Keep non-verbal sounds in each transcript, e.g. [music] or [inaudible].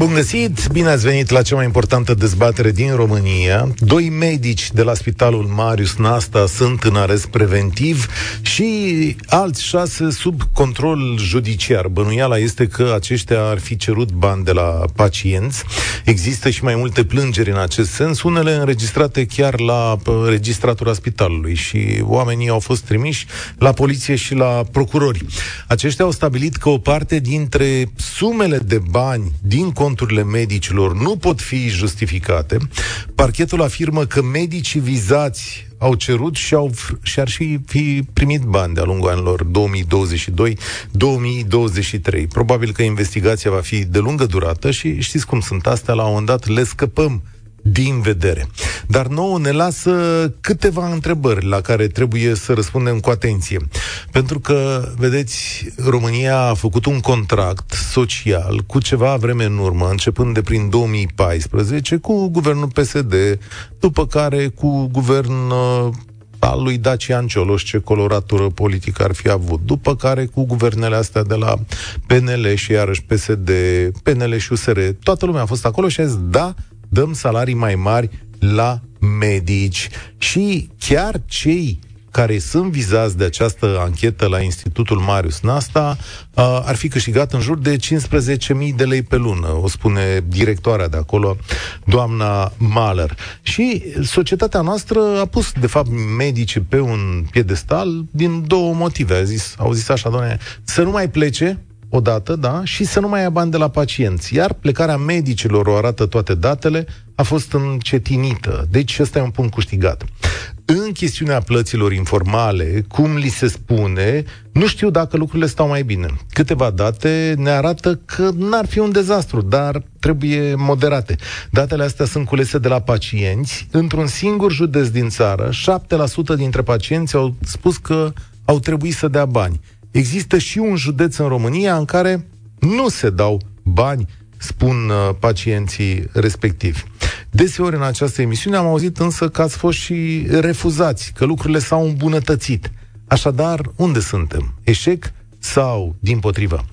Bun găsit! Bine ați venit la cea mai importantă dezbatere din România. Doi medici de la Spitalul Marius Nasta sunt în arest preventiv și alți șase sub control judiciar. Bănuiala este că aceștia ar fi cerut bani de la pacienți. Există și mai multe plângeri în acest sens, unele înregistrate chiar la registratura spitalului și oamenii au fost trimiși la poliție și la procurori. Aceștia au stabilit că o parte dintre sumele de bani din conturile medicilor nu pot fi justificate. Parchetul afirmă că medicii vizați au cerut și, au, și ar fi, fi primit bani de-a lungul anilor 2022-2023. Probabil că investigația va fi de lungă durată și știți cum sunt astea, la un moment dat le scăpăm din vedere. Dar nouă ne lasă câteva întrebări la care trebuie să răspundem cu atenție. Pentru că, vedeți, România a făcut un contract social cu ceva vreme în urmă, începând de prin 2014, cu guvernul PSD, după care cu guvern uh, al lui Dacian Cioloș, ce coloratură politică ar fi avut. După care cu guvernele astea de la PNL și iarăși PSD, PNL și USR, toată lumea a fost acolo și a zis, da, dăm salarii mai mari la medici. Și chiar cei care sunt vizați de această anchetă la Institutul Marius Nasta uh, ar fi câștigat în jur de 15.000 de lei pe lună, o spune directoarea de acolo, doamna Mahler. Și societatea noastră a pus, de fapt, medicii pe un piedestal din două motive. A zis, au zis așa, doamne, să nu mai plece, odată, da, și să nu mai ia bani de la pacienți. Iar plecarea medicilor, o arată toate datele, a fost încetinită. Deci ăsta e un punct câștigat. În chestiunea plăților informale, cum li se spune, nu știu dacă lucrurile stau mai bine. Câteva date ne arată că n-ar fi un dezastru, dar trebuie moderate. Datele astea sunt culese de la pacienți. Într-un singur județ din țară, 7% dintre pacienți au spus că au trebuit să dea bani. Există și un județ în România în care nu se dau bani, spun uh, pacienții respectivi. Deseori în această emisiune am auzit însă că ați fost și refuzați, că lucrurile s-au îmbunătățit. Așadar, unde suntem? Eșec sau din potrivă?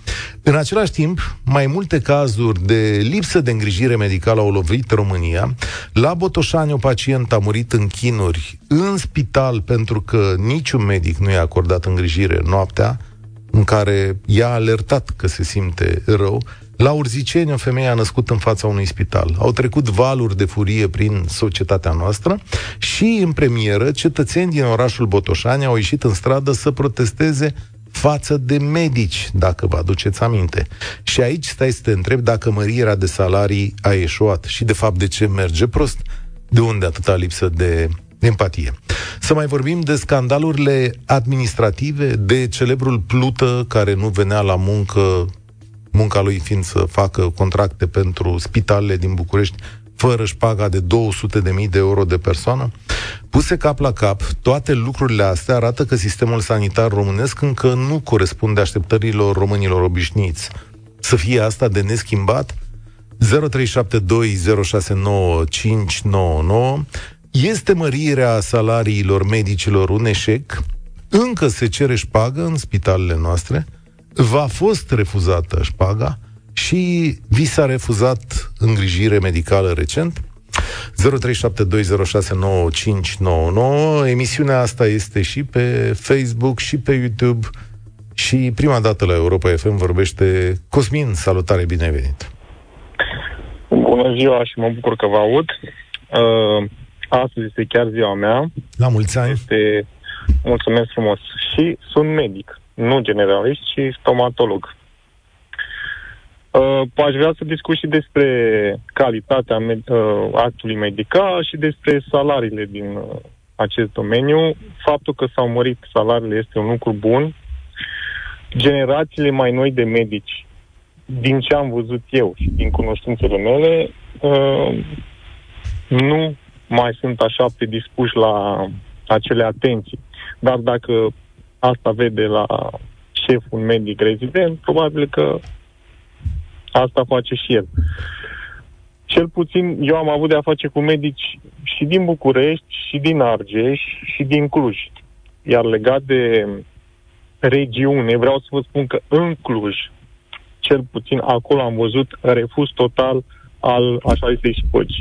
În același timp, mai multe cazuri de lipsă de îngrijire medicală au lovit România. La Botoșani, o pacient a murit în chinuri în spital pentru că niciun medic nu i-a acordat îngrijire noaptea în care i-a alertat că se simte rău. La Urziceni, o femeie a născut în fața unui spital. Au trecut valuri de furie prin societatea noastră și, în premieră, cetățeni din orașul Botoșani au ieșit în stradă să protesteze față de medici, dacă vă aduceți aminte. Și aici stai să te întreb dacă mărirea de salarii a eșuat și, de fapt, de ce merge prost? De unde atâta lipsă de empatie. Să mai vorbim de scandalurile administrative, de celebrul Plută care nu venea la muncă, munca lui fiind să facă contracte pentru spitalele din București, fără șpaga de 200 de mii de euro de persoană? Puse cap la cap, toate lucrurile astea arată că sistemul sanitar românesc încă nu corespunde așteptărilor românilor obișnuiți. Să fie asta de neschimbat? 0372069599 este mărirea salariilor medicilor un eșec? Încă se cere șpagă în spitalele noastre? V-a fost refuzată șpaga? Și vi s-a refuzat îngrijire medicală recent? 0372069599 Emisiunea asta este și pe Facebook și pe YouTube și prima dată la Europa FM vorbește Cosmin. Salutare, bine ai venit! Bună ziua și mă bucur că vă aud. Uh, Astăzi este chiar ziua mea. La mulți ani. Este... Mulțumesc frumos. Și sunt medic, nu generalist, ci stomatolog. Uh, aș vrea să discut și despre calitatea med- uh, actului medical și despre salariile din uh, acest domeniu. Faptul că s-au mărit salariile este un lucru bun. Generațiile mai noi de medici, din ce am văzut eu și din cunoștințele mele, uh, nu mai sunt așa predispuși la acele atenții. Dar dacă asta vede la șeful medic rezident, probabil că asta face și el. Cel puțin eu am avut de a face cu medici și din București, și din Argeș, și din Cluj. Iar legat de regiune, vreau să vă spun că în Cluj, cel puțin acolo am văzut refuz total al așa zisei șpăci.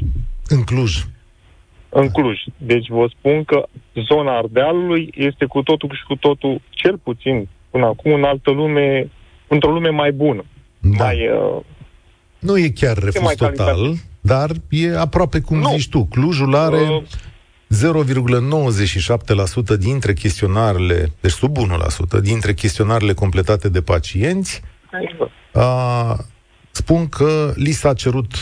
În Cluj. În Cluj. Deci vă spun că zona Ardealului este cu totul și cu totul, cel puțin până acum, în altă lume, într-o lume mai bună. Da. Mai, uh, nu e chiar refuz mai total, calitate. dar e aproape cum Nu. zici tu. Clujul are Uh, 0,97% dintre chestionarele, deci sub 1% dintre chestionarele completate de pacienți a, spun că li s-a cerut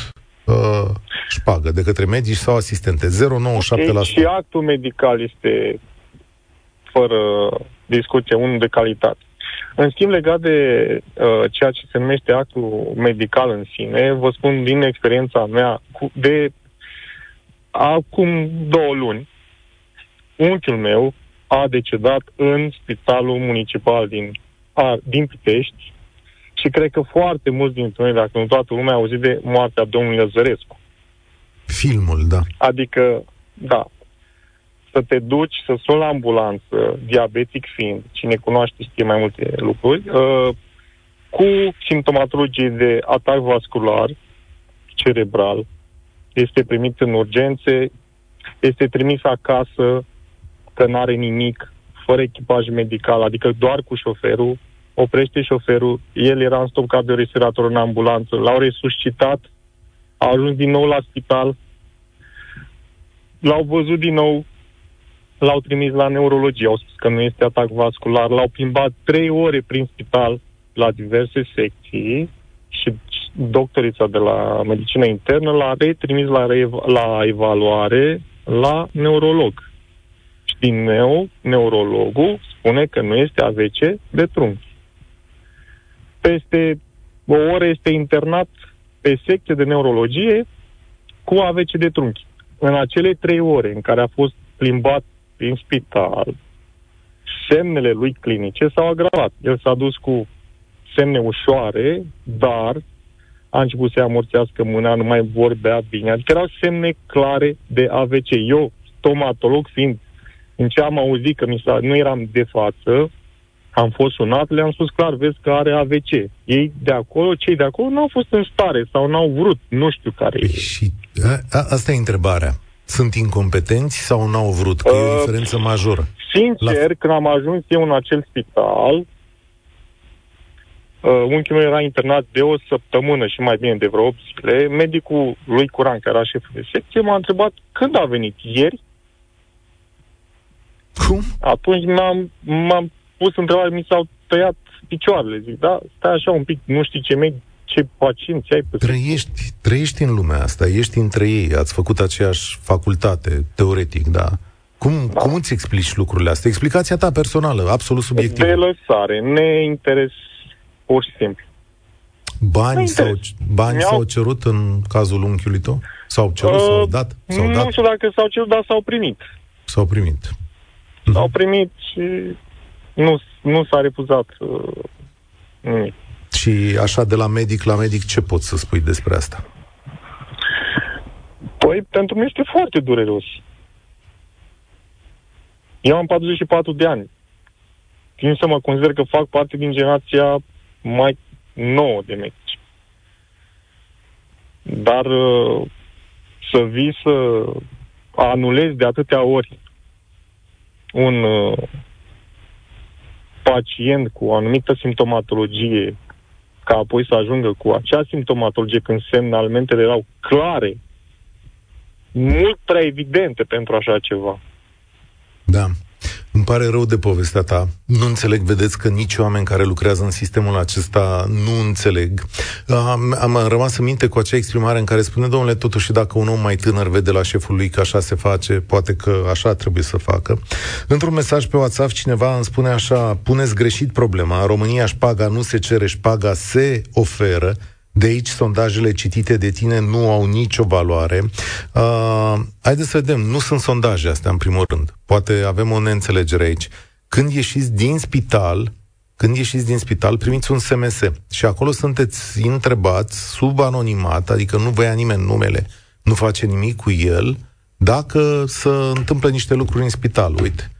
a, șpagă de către medici sau asistente. 0,97%. Ok, și actul medical este fără discuție, unul de calitate. În schimb, legat de uh, ceea ce se numește actul medical în sine, vă spun din experiența mea cu, de acum două luni, unchiul meu a decedat în spitalul municipal din, a, din Pitești și cred că foarte mulți dintre noi, dacă nu toată lumea, a auzit de moartea domnului Lăzărescu. Filmul, da. Adică, da, să te duci, să suni la ambulanță, diabetic fiind, cine cunoaște știe mai multe lucruri, uh, cu simptomatologie de atac vascular cerebral, este primit în urgențe, este trimis acasă, că nu are nimic, fără echipaj medical, adică doar cu șoferul, oprește șoferul, el era în stop cardiorespirator în ambulanță, l-au resuscitat, a ajuns din nou la spital, l-au văzut din nou, l-au trimis la neurologie, au spus că nu este atac vascular, l-au plimbat trei ore prin spital la diverse secții și doctorița de la medicină internă l-a retrimis la, re- la evaluare la neurolog. Și din nou, neurologul spune că nu este AVC de trunchi. Peste o oră este internat pe secție de neurologie cu AVC de trunchi. În acele trei ore în care a fost plimbat prin spital, semnele lui clinice s-au agravat. El s-a dus cu semne ușoare, dar a început să-i amorțească mâna, nu mai vorbea bine. Adică erau semne clare de AVC. Eu, stomatolog fiind, în ce am auzit că mi s-a, nu eram de față, am fost sunat, le-am spus clar, vezi că are AVC. Ei de acolo, cei de acolo, n-au fost în stare sau n-au vrut, nu știu care Păi e. și a, a, asta e întrebarea. Sunt incompetenți sau n-au vrut? Că e o Uh, diferență majoră. Sincer, la... când am ajuns eu în acel spital, uh, unchiul meu era internat de o săptămână și mai bine de vreo 8 zile. Medicul lui Curan, care era șeful de secție, m-a întrebat când a venit. Ieri? Cum? Atunci m-am, m-am pus întrebarea, mi s-au tăiat picioarele. Zic, da, stai așa un pic, nu știi ce, med- ce pacienți ai pe Trăiești, trăiești în lumea asta, ești între ei, ați făcut aceeași facultate, teoretic, da? Cum, Da. cum îți explici lucrurile astea? Explicația ta personală, absolut subiectivă. de lăsare, neinteres, pur și simplu. Bani, Nu s-au, interes. bani Mi-au- s-au cerut în cazul unchiului tău? S-au cerut, s-au Uh, dat? S-au nu dat? știu dacă s-au cerut, dar s-au primit. S-au primit. S-au primit și nu, nu s-a refuzat uh, nimic. Și așa, de la medic la medic, ce poți să spui despre asta? Păi, pentru mine este foarte dureros. Eu am 44 de ani. Tind să mă consider că fac parte din generația mai nouă de medici. Dar uh, să vii să anulezi de atâtea ori un uh, pacient cu o anumită simptomatologie ca apoi să ajungă cu acea simptomatologie când semnalmentele erau clare, mult prea evidente pentru așa ceva. Da. Îmi pare rău de povestea ta. Nu înțeleg, vedeți că nici oameni care lucrează în sistemul acesta nu înțeleg. Am, am rămas în minte cu acea exprimare în care spune, domnule, totuși dacă un om mai tânăr vede la șeful lui că așa se face, poate că așa trebuie să facă. Într-un mesaj pe WhatsApp cineva îmi spune așa, puneți greșit problema, în România șpaga nu se cere, șpaga se oferă, de aici sondajele citite de tine nu au nicio valoare. Uh, haideți să vedem, nu sunt sondaje astea în primul rând. Poate avem o neînțelegere aici. Când ieșiți din spital, când ieșiți din spital, primiți un SMS și acolo sunteți întrebați sub anonimat, adică nu vă ia nimeni numele, nu face nimic cu el, dacă se întâmplă niște lucruri în spital. Uite,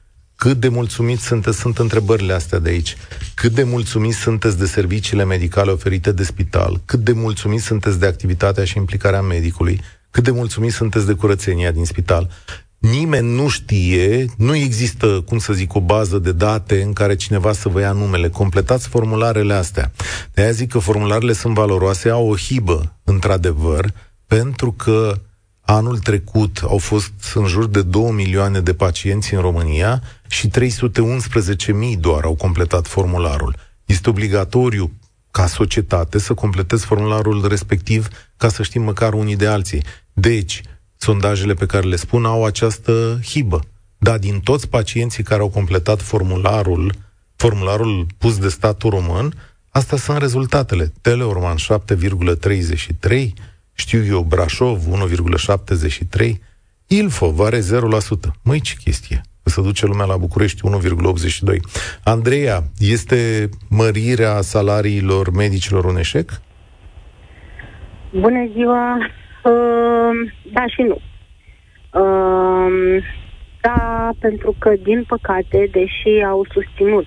cât de mulțumiți sunteți, sunt întrebările astea de aici. Cât de mulțumiți sunteți de serviciile medicale oferite de spital? Cât de mulțumiți sunteți de activitatea și implicarea medicului? Cât de mulțumiți sunteți de curățenia din spital? Nimeni nu știe, nu există, cum să zic, o bază de date în care cineva să vă ia numele. Completați formularele astea. De aia zic că formularele sunt valoroase, au o hibă, într-adevăr, pentru că Anul trecut au fost în jur de 2 milioane de pacienți în România și 311.000 doar au completat formularul. Este obligatoriu ca societate să completezi formularul respectiv ca să știm măcar unii de alții. Deci, sondajele pe care le spun au această hibă. Dar din toți pacienții care au completat formularul, formularul pus de statul român, astea sunt rezultatele. Teleorman 7,33, știu eu, Brașov 1,73, Ilfov are 0%. Măi, ce chestie! Să duce lumea la București 1,82. Andreea, este mărirea salariilor medicilor un eșec? Bună ziua! Uh, da și nu. Uh, da, pentru că, din păcate, deși au susținut,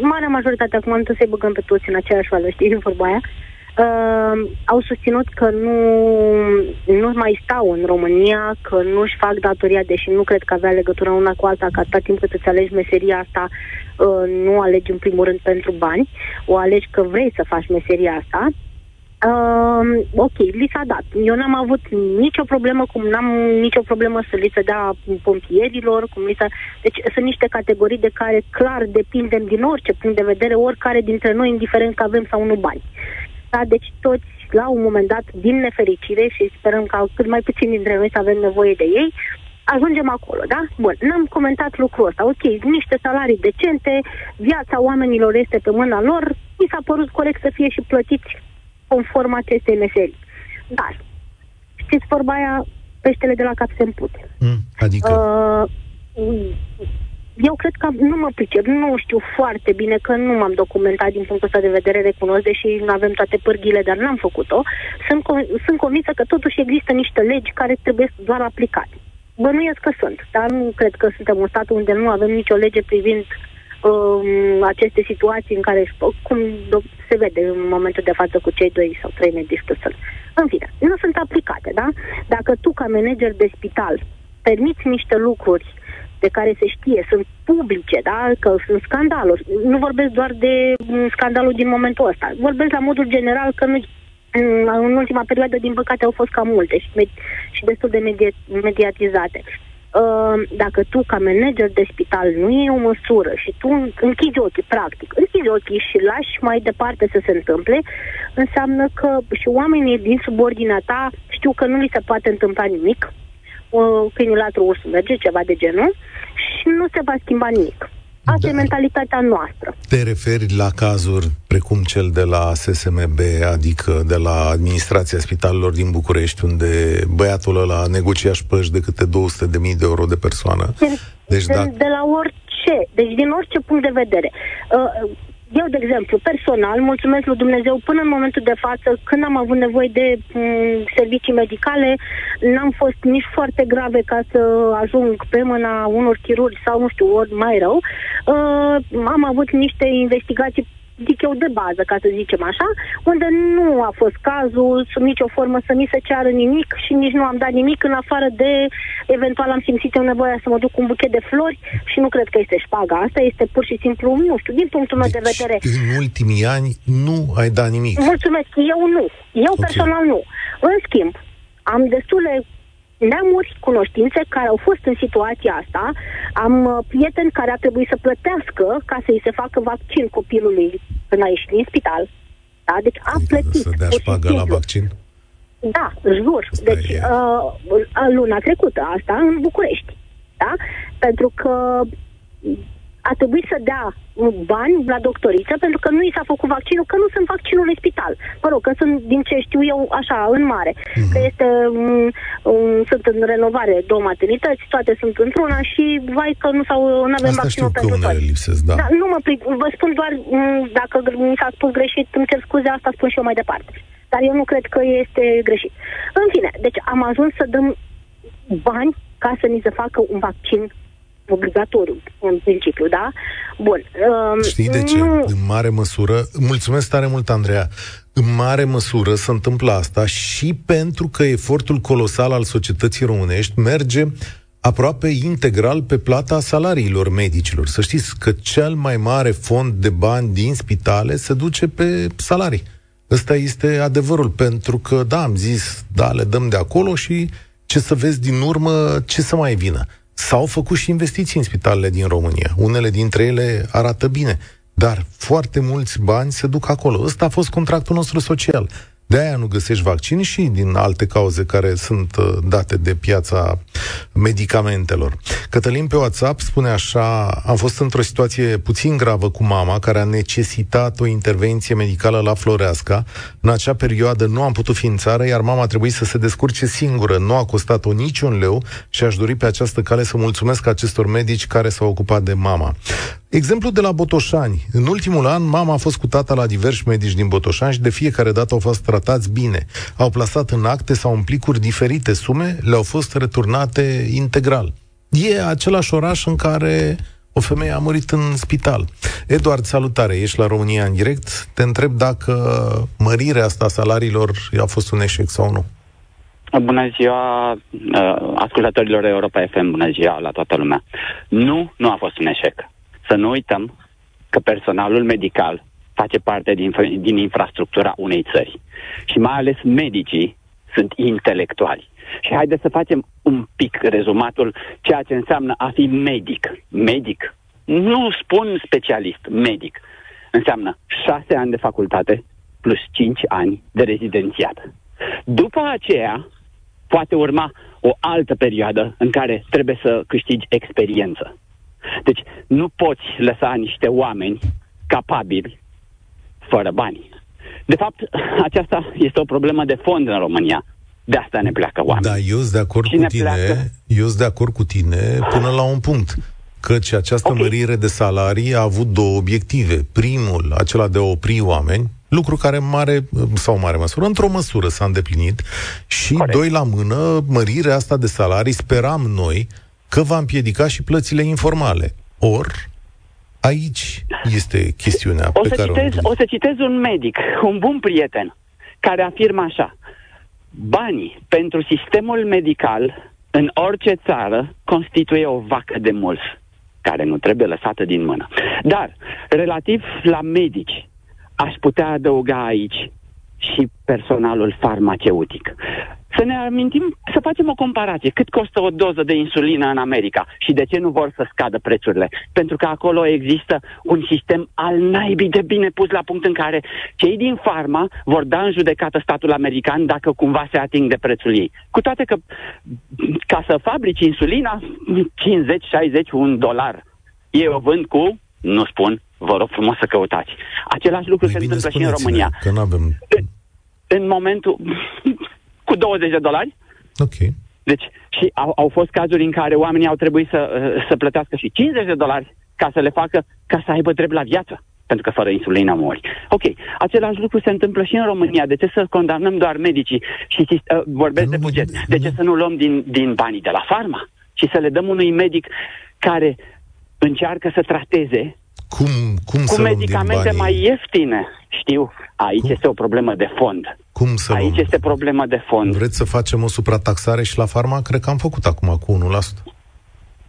marea majoritate, acum am să-i băgăm pe toți în aceeași oală, știi, vorba aia, uh, au susținut că nu, nu mai stau în România, că nu își fac datoria, deși nu cred că avea legătură una cu alta, că atâta timp cât îți alegi meseria asta, uh, nu alegi în primul rând pentru bani, o alegi că vrei să faci meseria asta. Uh, ok, li s-a dat. Eu n-am avut nicio problemă, cum n-am nicio problemă să li se dea pompierilor, cum li s-a... Deci sunt niște categorii de care clar depindem din orice punct de vedere, oricare dintre noi, indiferent că avem sau nu bani. Da, deci toți, la un moment dat, din nefericire și sperăm ca cât mai puțin dintre noi să avem nevoie de ei, ajungem acolo, da? Bun, n-am comentat lucrul ăsta. Ok, niște salarii decente, viața oamenilor este pe mâna lor, mi s-a părut corect să fie și plătiți conform acestei meserii. Dar, știți vorba aia, peștele de la cap se împute. Mm, adică? Uh, eu cred că nu mă pricep, nu știu foarte bine că nu m-am documentat din punctul ăsta de vedere, recunosc, deși nu avem toate pârghile, dar n-am făcut-o. Sunt, sunt convinsă că totuși există niște legi care trebuie doar aplicate. Bănuiesc că sunt, dar nu cred că suntem un stat unde nu avem nicio lege privind um, aceste situații în care, cum se vede în momentul de față cu cei doi sau trei medici sunt. În fine, nu sunt aplicate, da? Dacă tu, ca manager de spital, permiți niște lucruri de care se știe, sunt publice, da? că sunt scandaluri. Nu vorbesc doar de scandalul din momentul ăsta. Vorbesc la modul general că nu, în ultima perioadă, din păcate, au fost cam multe și, med- și destul de medi- mediatizate. Uh, dacă tu, ca manager de spital, nu iei o măsură și tu închizi ochii, practic, închizi ochii și lași mai departe să se întâmple, înseamnă că și oamenii din subordinea ta știu că nu li se poate întâmpla nimic, câinii latru ursul merge, ceva de genul, și nu se va schimba nimic. Asta da. e mentalitatea noastră. Te referi la cazuri precum cel de la SSMB, adică de la Administrația Spitalelor din București, unde băiatul ăla negocia șpăși de câte 200.000 de de euro de persoană. Deci, de, da... de la orice, deci din orice punct de vedere. Uh, eu, de exemplu, personal, mulțumesc lui Dumnezeu, până în momentul de față, când am avut nevoie de m- mm, servicii medicale, n-am fost nici foarte grave ca să ajung pe mâna unor chirurgi sau, nu știu, ori mai rău. Uh, am avut niște investigații zic eu, de bază, ca să zicem așa, unde nu a fost cazul sub nicio formă să mi se ceară nimic și nici nu am dat nimic în afară de, eventual am simțit eu nevoia să mă duc cu un buchet de flori și nu cred că este șpaga asta, este pur și simplu, nu știu, din punctul meu deci, de vedere. în ultimii ani nu ai dat nimic. Mulțumesc, eu nu. Eu okay. personal nu. În schimb, am destule neamuri, cunoștințe care au fost în situația asta. Am uh, prieteni care a trebuit să plătească ca să-i se facă vaccin copilului când a ieșit din spital. Da? Deci a adică plătit. Să dea șpagă la vaccin? Da, jur. Asta deci uh, luna trecută asta în București. Da? Pentru că a trebuit să dea bani la doctoriță pentru că nu i s-a făcut vaccinul, că nu sunt vaccinul în spital. Mă rog, că sunt, din ce știu eu, așa, în mare. Mm-hmm. Că este, um, um, sunt în renovare două maternități, toate sunt într-una și vai că nu, s-au, nu avem Asta vaccinul pentru toți. Lipsesc, da. da. nu mă plic, vă spun doar, um, dacă mi s-a spus greșit, îmi cer scuze, asta spun și eu mai departe. Dar eu nu cred că este greșit. În fine, deci am ajuns să dăm bani ca să ni se facă un vaccin obligatoriu, în principiu, da? Bun. Um, Știi de ce? Nu... În mare măsură, mulțumesc tare mult, Andreea, în mare măsură se întâmplă asta și pentru că efortul colosal al societății românești merge aproape integral pe plata salariilor medicilor. Să știți că cel mai mare fond de bani din spitale se duce pe salarii. Ăsta este adevărul, pentru că, da, am zis, da, le dăm de acolo și ce să vezi din urmă, ce să mai vină. S-au făcut și investiții în spitalele din România. Unele dintre ele arată bine, dar foarte mulți bani se duc acolo. Ăsta a fost contractul nostru social. De aia nu găsești vaccin și din alte cauze care sunt uh, date de piața medicamentelor. Cătălin pe WhatsApp spune așa, am fost într-o situație puțin gravă cu mama care a necesitat o intervenție medicală la Floreasca. În acea perioadă nu am putut fi în țară, iar mama a trebuit să se descurce singură. Nu a costat-o niciun leu și aș dori pe această cale să mulțumesc acestor medici care s-au ocupat de mama. Exemplu de la Botoșani. În ultimul an, mama a fost cu tata la diversi medici din Botoșani și de fiecare dată au fost tratați bine. Au plasat în acte sau în plicuri diferite sume, le-au fost returnate integral. E același oraș în care o femeie a murit în spital. Eduard, salutare, ești la România în direct. Te întreb dacă mărirea asta a salariilor a fost un eșec sau nu. Bună ziua uh, ascultătorilor Europa FM, bună ziua la toată lumea. Nu, nu a fost un eșec. Să nu uităm că personalul medical face parte din, din infrastructura unei țări. Și mai ales medicii sunt intelectuali. Și haideți să facem un pic rezumatul ceea ce înseamnă a fi medic. Medic. Nu spun specialist, medic. Înseamnă șase ani de facultate plus cinci ani de rezidențiat. După aceea, poate urma o altă perioadă în care trebuie să câștigi experiență. Deci nu poți lăsa niște oameni capabili fără bani. De fapt, aceasta este o problemă de fond în România. De asta ne pleacă oameni. Da, eu sunt de acord Cine cu tine. Pleacă? Eu sunt de acord cu tine până la un punct. Căci această okay. mărire de salarii a avut două obiective. Primul, acela de a opri oameni, lucru care mare sau mare măsură, într-o măsură s-a îndeplinit și Corect. doi la mână, mărirea asta de salarii, speram noi, că va împiedica și plățile informale. Or, aici este chestiunea o pe să care citez, o... O să citez un medic, un bun prieten, care afirmă așa. Banii pentru sistemul medical în orice țară constituie o vacă de mulți care nu trebuie lăsată din mână. Dar, relativ la medici, aș putea adăuga aici și personalul farmaceutic. Să ne amintim, să facem o comparație. Cât costă o doză de insulină în America și de ce nu vor să scadă prețurile? Pentru că acolo există un sistem al naibii de bine pus la punct în care cei din farma vor da în judecată statul american dacă cumva se ating de prețul ei. Cu toate că ca să fabrici insulina, 50, 60, un dolar. Ei o vând cu, nu spun, vă rog frumos să căutați. Același lucru Mai se întâmplă și în România. Că nu avem în, în momentul [laughs] cu 20 de dolari. Ok. Deci, și au, au fost cazuri în care oamenii au trebuit să, uh, să plătească și 50 de dolari ca să le facă, ca să aibă drept la viață. Pentru că fără insulină mori. Ok, același lucru se întâmplă și în România. De ce să condamnăm doar medicii și uh, vorbesc de buget? De ce să nu luăm din, din banii de la farma și să le dăm unui medic care încearcă să trateze cum, cum cu medicamente mai ieftine? Știu, aici cum? este o problemă de fond. Cum să Aici luăm? este problemă de fond. Vreți să facem o suprataxare și la farma? Cred că am făcut acum cu 1%.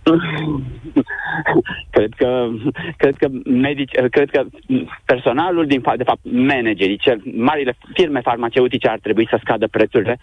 [laughs] cred că, cred că medici, cred că personalul din de fapt managerii, cel, marile firme farmaceutice ar trebui să scadă prețurile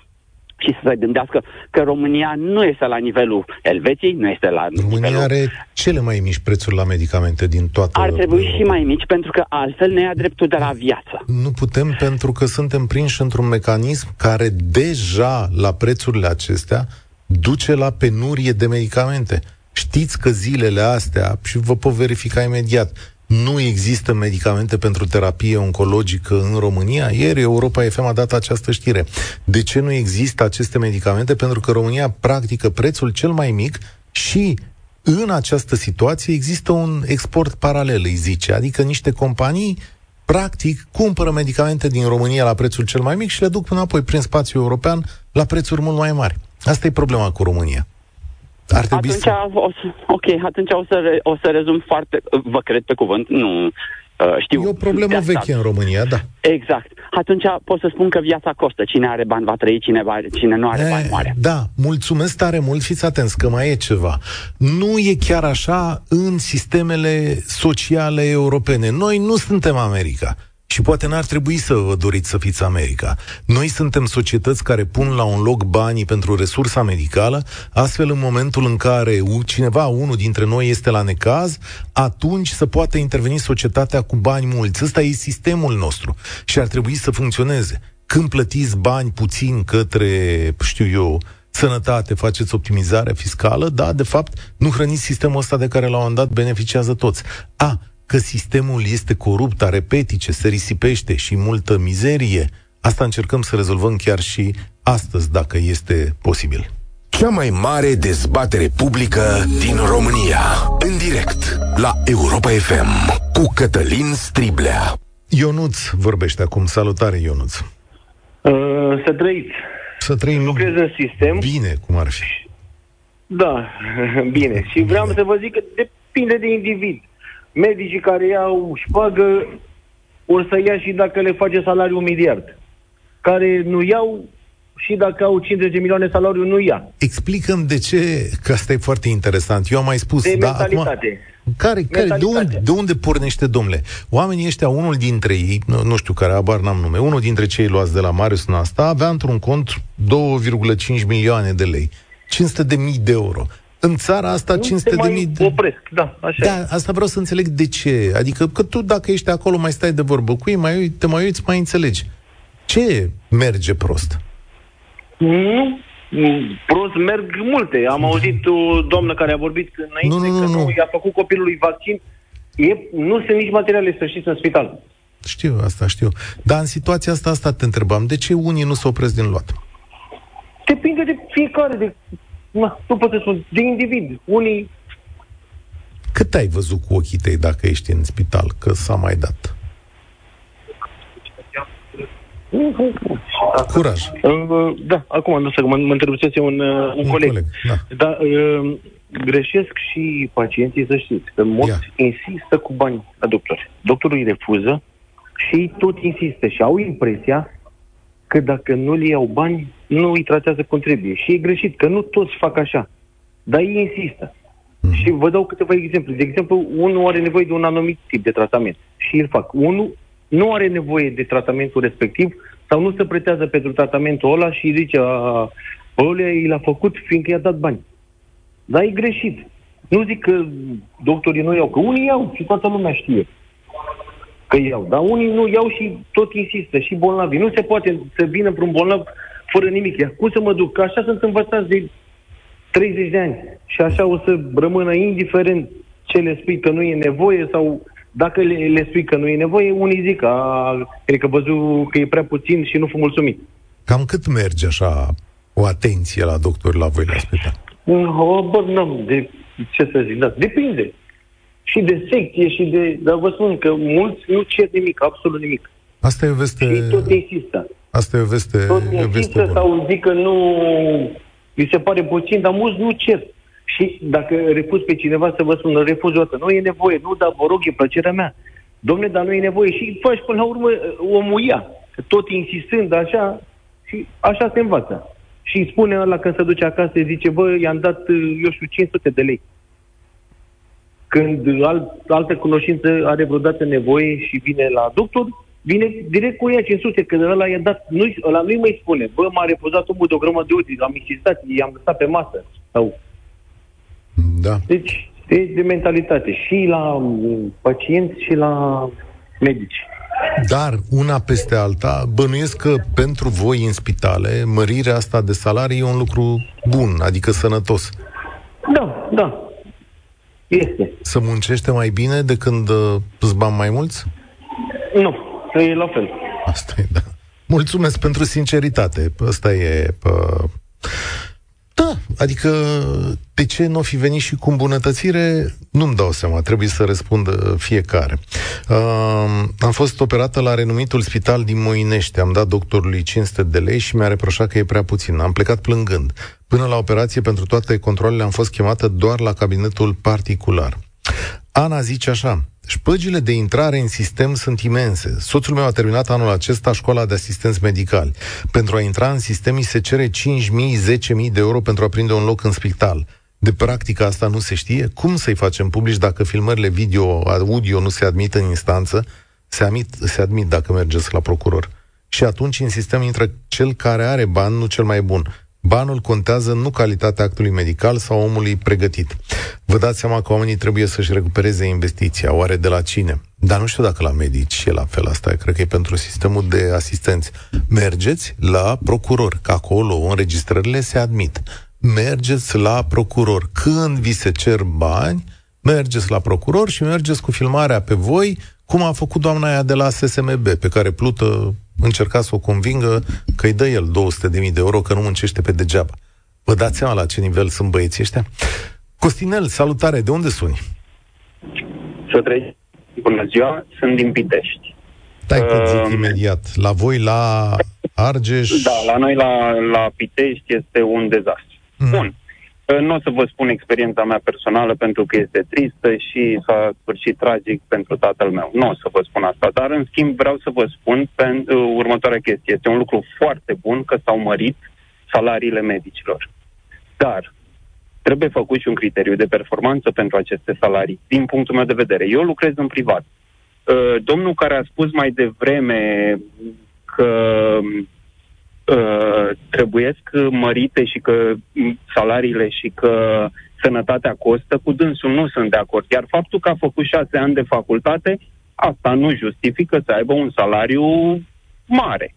și să se gândească că România nu este la nivelul Elveției, nu este la România nivelul... are cele mai mici prețuri la medicamente din toată... Ar trebui și mai mici, pentru că altfel ne ia dreptul de la viață. Nu putem, pentru că suntem prinși într-un mecanism care deja, la prețurile acestea, duce la penurie de medicamente. Știți că zilele astea, și vă pot verifica imediat, nu există medicamente pentru terapie oncologică în România? Ieri Europa FM a dat această știre. De ce nu există aceste medicamente? Pentru că România practică prețul cel mai mic și în această situație există un export paralel, îi zice, adică niște companii practic cumpără medicamente din România la prețul cel mai mic și le duc înapoi prin spațiul european la prețuri mult mai mari. Asta e problema cu România. Ar trebui atunci, să... o să, ok, atunci o să, re, o să rezum foarte, vă cred pe cuvânt, nu uh, știu. E o problemă de asta. veche în România, da. Exact. Atunci pot să spun că viața costă. Cine are bani va trăi, cine, va, cine nu are E, bani moare. Da, mulțumesc tare mult, fiți atenți că mai e ceva. Nu e chiar așa în sistemele sociale europene. Noi nu suntem America. Și poate n-ar trebui să vă doriți să fiți America. Noi suntem societăți care pun la un loc banii pentru resursa medicală, astfel în momentul în care cineva, unul dintre noi este la necaz, atunci să poată interveni societatea cu bani mulți. Ăsta e sistemul nostru și ar trebui să funcționeze. Când plătiți bani puțin către, știu eu, sănătate, faceți optimizare fiscală, da, de fapt, nu hrăniți sistemul ăsta de care la un moment dat beneficiază toți. A, că sistemul este corupt, are petice, se risipește și multă mizerie, asta încercăm să rezolvăm chiar și astăzi, dacă este posibil. Cea mai mare dezbatere publică din România. În direct la Europa FM cu Cătălin Striblea. Ionuț vorbește acum. Salutare, Ionuț. Uh, să trăiți. Să trăim Lucrez în sistem. bine, cum ar fi. Da, [laughs] bine. Și vreau să vă zic că depinde de individ. Medicii care iau șpagă o să ia și dacă le face salariul un miliard. Care nu iau și dacă au 50 de milioane salariu, nu ia. Explicăm de ce, că asta e foarte interesant. Eu am mai spus, De da, mentalitate. Acum, care, care, de, Mentalitate. unde, de unde pornește, domnule? Oamenii ăștia, unul dintre ei, nu, nu știu care, abar n-am nume, unul dintre cei luați de la Marius în asta, avea într-un cont 2,5 milioane de lei. 500 de mii de euro. În țara asta, Nu 500 se de mai mii de... opresc, da, așa e. Da, asta vreau să înțeleg de ce. Adică că tu, dacă ești acolo, mai stai de vorbă cu ei, mai uit, te mai uiți, mai înțelegi. Ce merge prost? Nu, mm, prost merg multe. Am auzit o doamnă care a vorbit înainte Nu, nu, nu, că nu. nu i-a făcut copilului vaccin. E, nu sunt nici materiale să știți în spital. Știu, asta știu. Dar în situația asta, asta te întrebam. De ce unii nu se opresc din luat? Depinde de fiecare, de, na, nu pot să spun, de individ. Unii, Cât ai văzut cu ochii tăi dacă ești în spital, că s-a mai dat? Curaj. uh, da, acum nu să mă, mă întrebase un, uh, un, Un coleg. coleg, da. Dar uh, greșesc și pacienții, să știți, că mulți insistă cu bani la doctor. Doctorul îi refuză și ei tot insistă și au impresia că dacă nu le iau bani, nu îi tratează cum trebuie. Și e greșit, că nu toți fac așa. Dar ei insistă. Și vă dau câteva exemple. De exemplu, unul are nevoie de un anumit tip de tratament și îl fac. Unul nu are nevoie de tratamentul respectiv sau nu se pretează pentru tratamentul ăla și îi zice, a, ălea i l-a făcut fiindcă i-a dat bani. Dar e greșit. Nu zic că doctorii nu iau, că unii iau și toată lumea știe că iau. Dar unii nu iau și tot insistă, și bolnavi. Nu se poate să vină într-un bolnav fără nimic. Iar cum să mă duc? Că așa sunt învățați de 30 de ani. Și așa o să rămână indiferent ce le spui că nu e nevoie sau dacă le, le spui că nu e nevoie, unii zic, a, cred că văzut că e prea puțin și nu fi mulțumit. Cam cât merge așa o atenție la doctori la voi la spital? O, bă, n-am de ce să zic, da, depinde. Și de secție și de... Dar vă spun că mulți nu cer nimic, absolut nimic. Asta e o veste, Și tot insistă. Asta e o veste, Tot e o veste insistă bună. sau zic că nu... Mi se pare puțin, dar mulți nu cer. Și dacă refuz pe cineva să vă spun, refuz o dată, nu e nevoie, nu, dar vă rog, e plăcerea mea. Domne, dar nu e nevoie. Și faci până la urmă omul ia. Tot insistând așa, și așa se învață. Și îi spune ăla când se duce acasă, îi zice, bă, i-am dat, eu știu, 500 de lei. Când alt, altă cunoștință are vreodată nevoie și vine la doctor, vine direct cu ea 500, că ăla i-a dat, nu, ăla nu-i mai spune, bă, m-a refuzat omul de o grămadă de ori, am insistat, i-am lăsat pe masă. Sau... Da. Deci, e de mentalitate și la mm, pacienți și la medici. Dar, una peste alta, bănuiesc că pentru voi în spitale, mărirea asta de salarii e un lucru bun, adică sănătos. Da, da. Este. Să muncește mai bine de când uh, îți bani mai mulți? Nu, e la fel. Asta e, da. Mulțumesc pentru sinceritate. Asta e... Pă... Da, adică de ce nu o fi venit și cu îmbunătățire, nu-mi dau seama, trebuie să răspundă fiecare. Uh, am fost operată la renumitul spital din Moinești, am dat doctorului 500 de lei și mi-a reproșat că e prea puțin. Am plecat plângând. Până la operație, pentru toate controlele am fost chemată doar la cabinetul particular. Ana zice așa, Șpăgile de intrare în sistem sunt imense. Soțul meu a terminat anul acesta școala de asistenți medicali. Pentru a intra în sistem, îi se cere 5.000-10.000 de euro pentru a prinde un loc în spital. De practică asta nu se știe? Cum să-i facem publici dacă filmările video, audio nu se admit în instanță? Se admit, se admit dacă mergeți la procuror. Și atunci în sistem intră cel care are bani, nu cel mai bun. Banul contează nu calitatea actului medical sau omului pregătit. Vă dați seama că oamenii trebuie să-și recupereze investiția. Oare de la cine? Dar nu știu dacă la medici e la fel asta. Cred că e pentru sistemul de asistenți. Mergeți la procuror, că acolo înregistrările se admit. Mergeți la procuror. Când vi se cer bani, mergeți la procuror și mergeți cu filmarea pe voi, cum a făcut doamna aia de la SSMB, pe care Plută încerca să o convingă că îi dă el 200.000 de euro, că nu muncește pe degeaba. Vă dați seama la ce nivel sunt băieții ăștia? Costinel, salutare, de unde suni? Să trăiți. Bună ziua, sunt din Pitești. Stai că zic uh, imediat. La voi, la Argeș... Da, la noi, la, la Pitești, este un dezastru. Mm. Bun. Uh, nu o să vă spun experiența mea personală pentru că este tristă și s-a sfârșit tragic pentru tatăl meu. Nu o să vă spun asta, dar în schimb vreau să vă spun pe, uh, următoarea chestie. Este un lucru foarte bun că s-au mărit salariile medicilor. Dar trebuie făcut și un criteriu de performanță pentru aceste salarii, din punctul meu de vedere. Eu lucrez în privat. Uh, domnul care a spus mai devreme că uh, trebuiesc mărite și că salariile și că sănătatea costă, cu dânsul nu sunt de acord. Iar faptul că a făcut șase ani de facultate, asta nu justifică să aibă un salariu mare.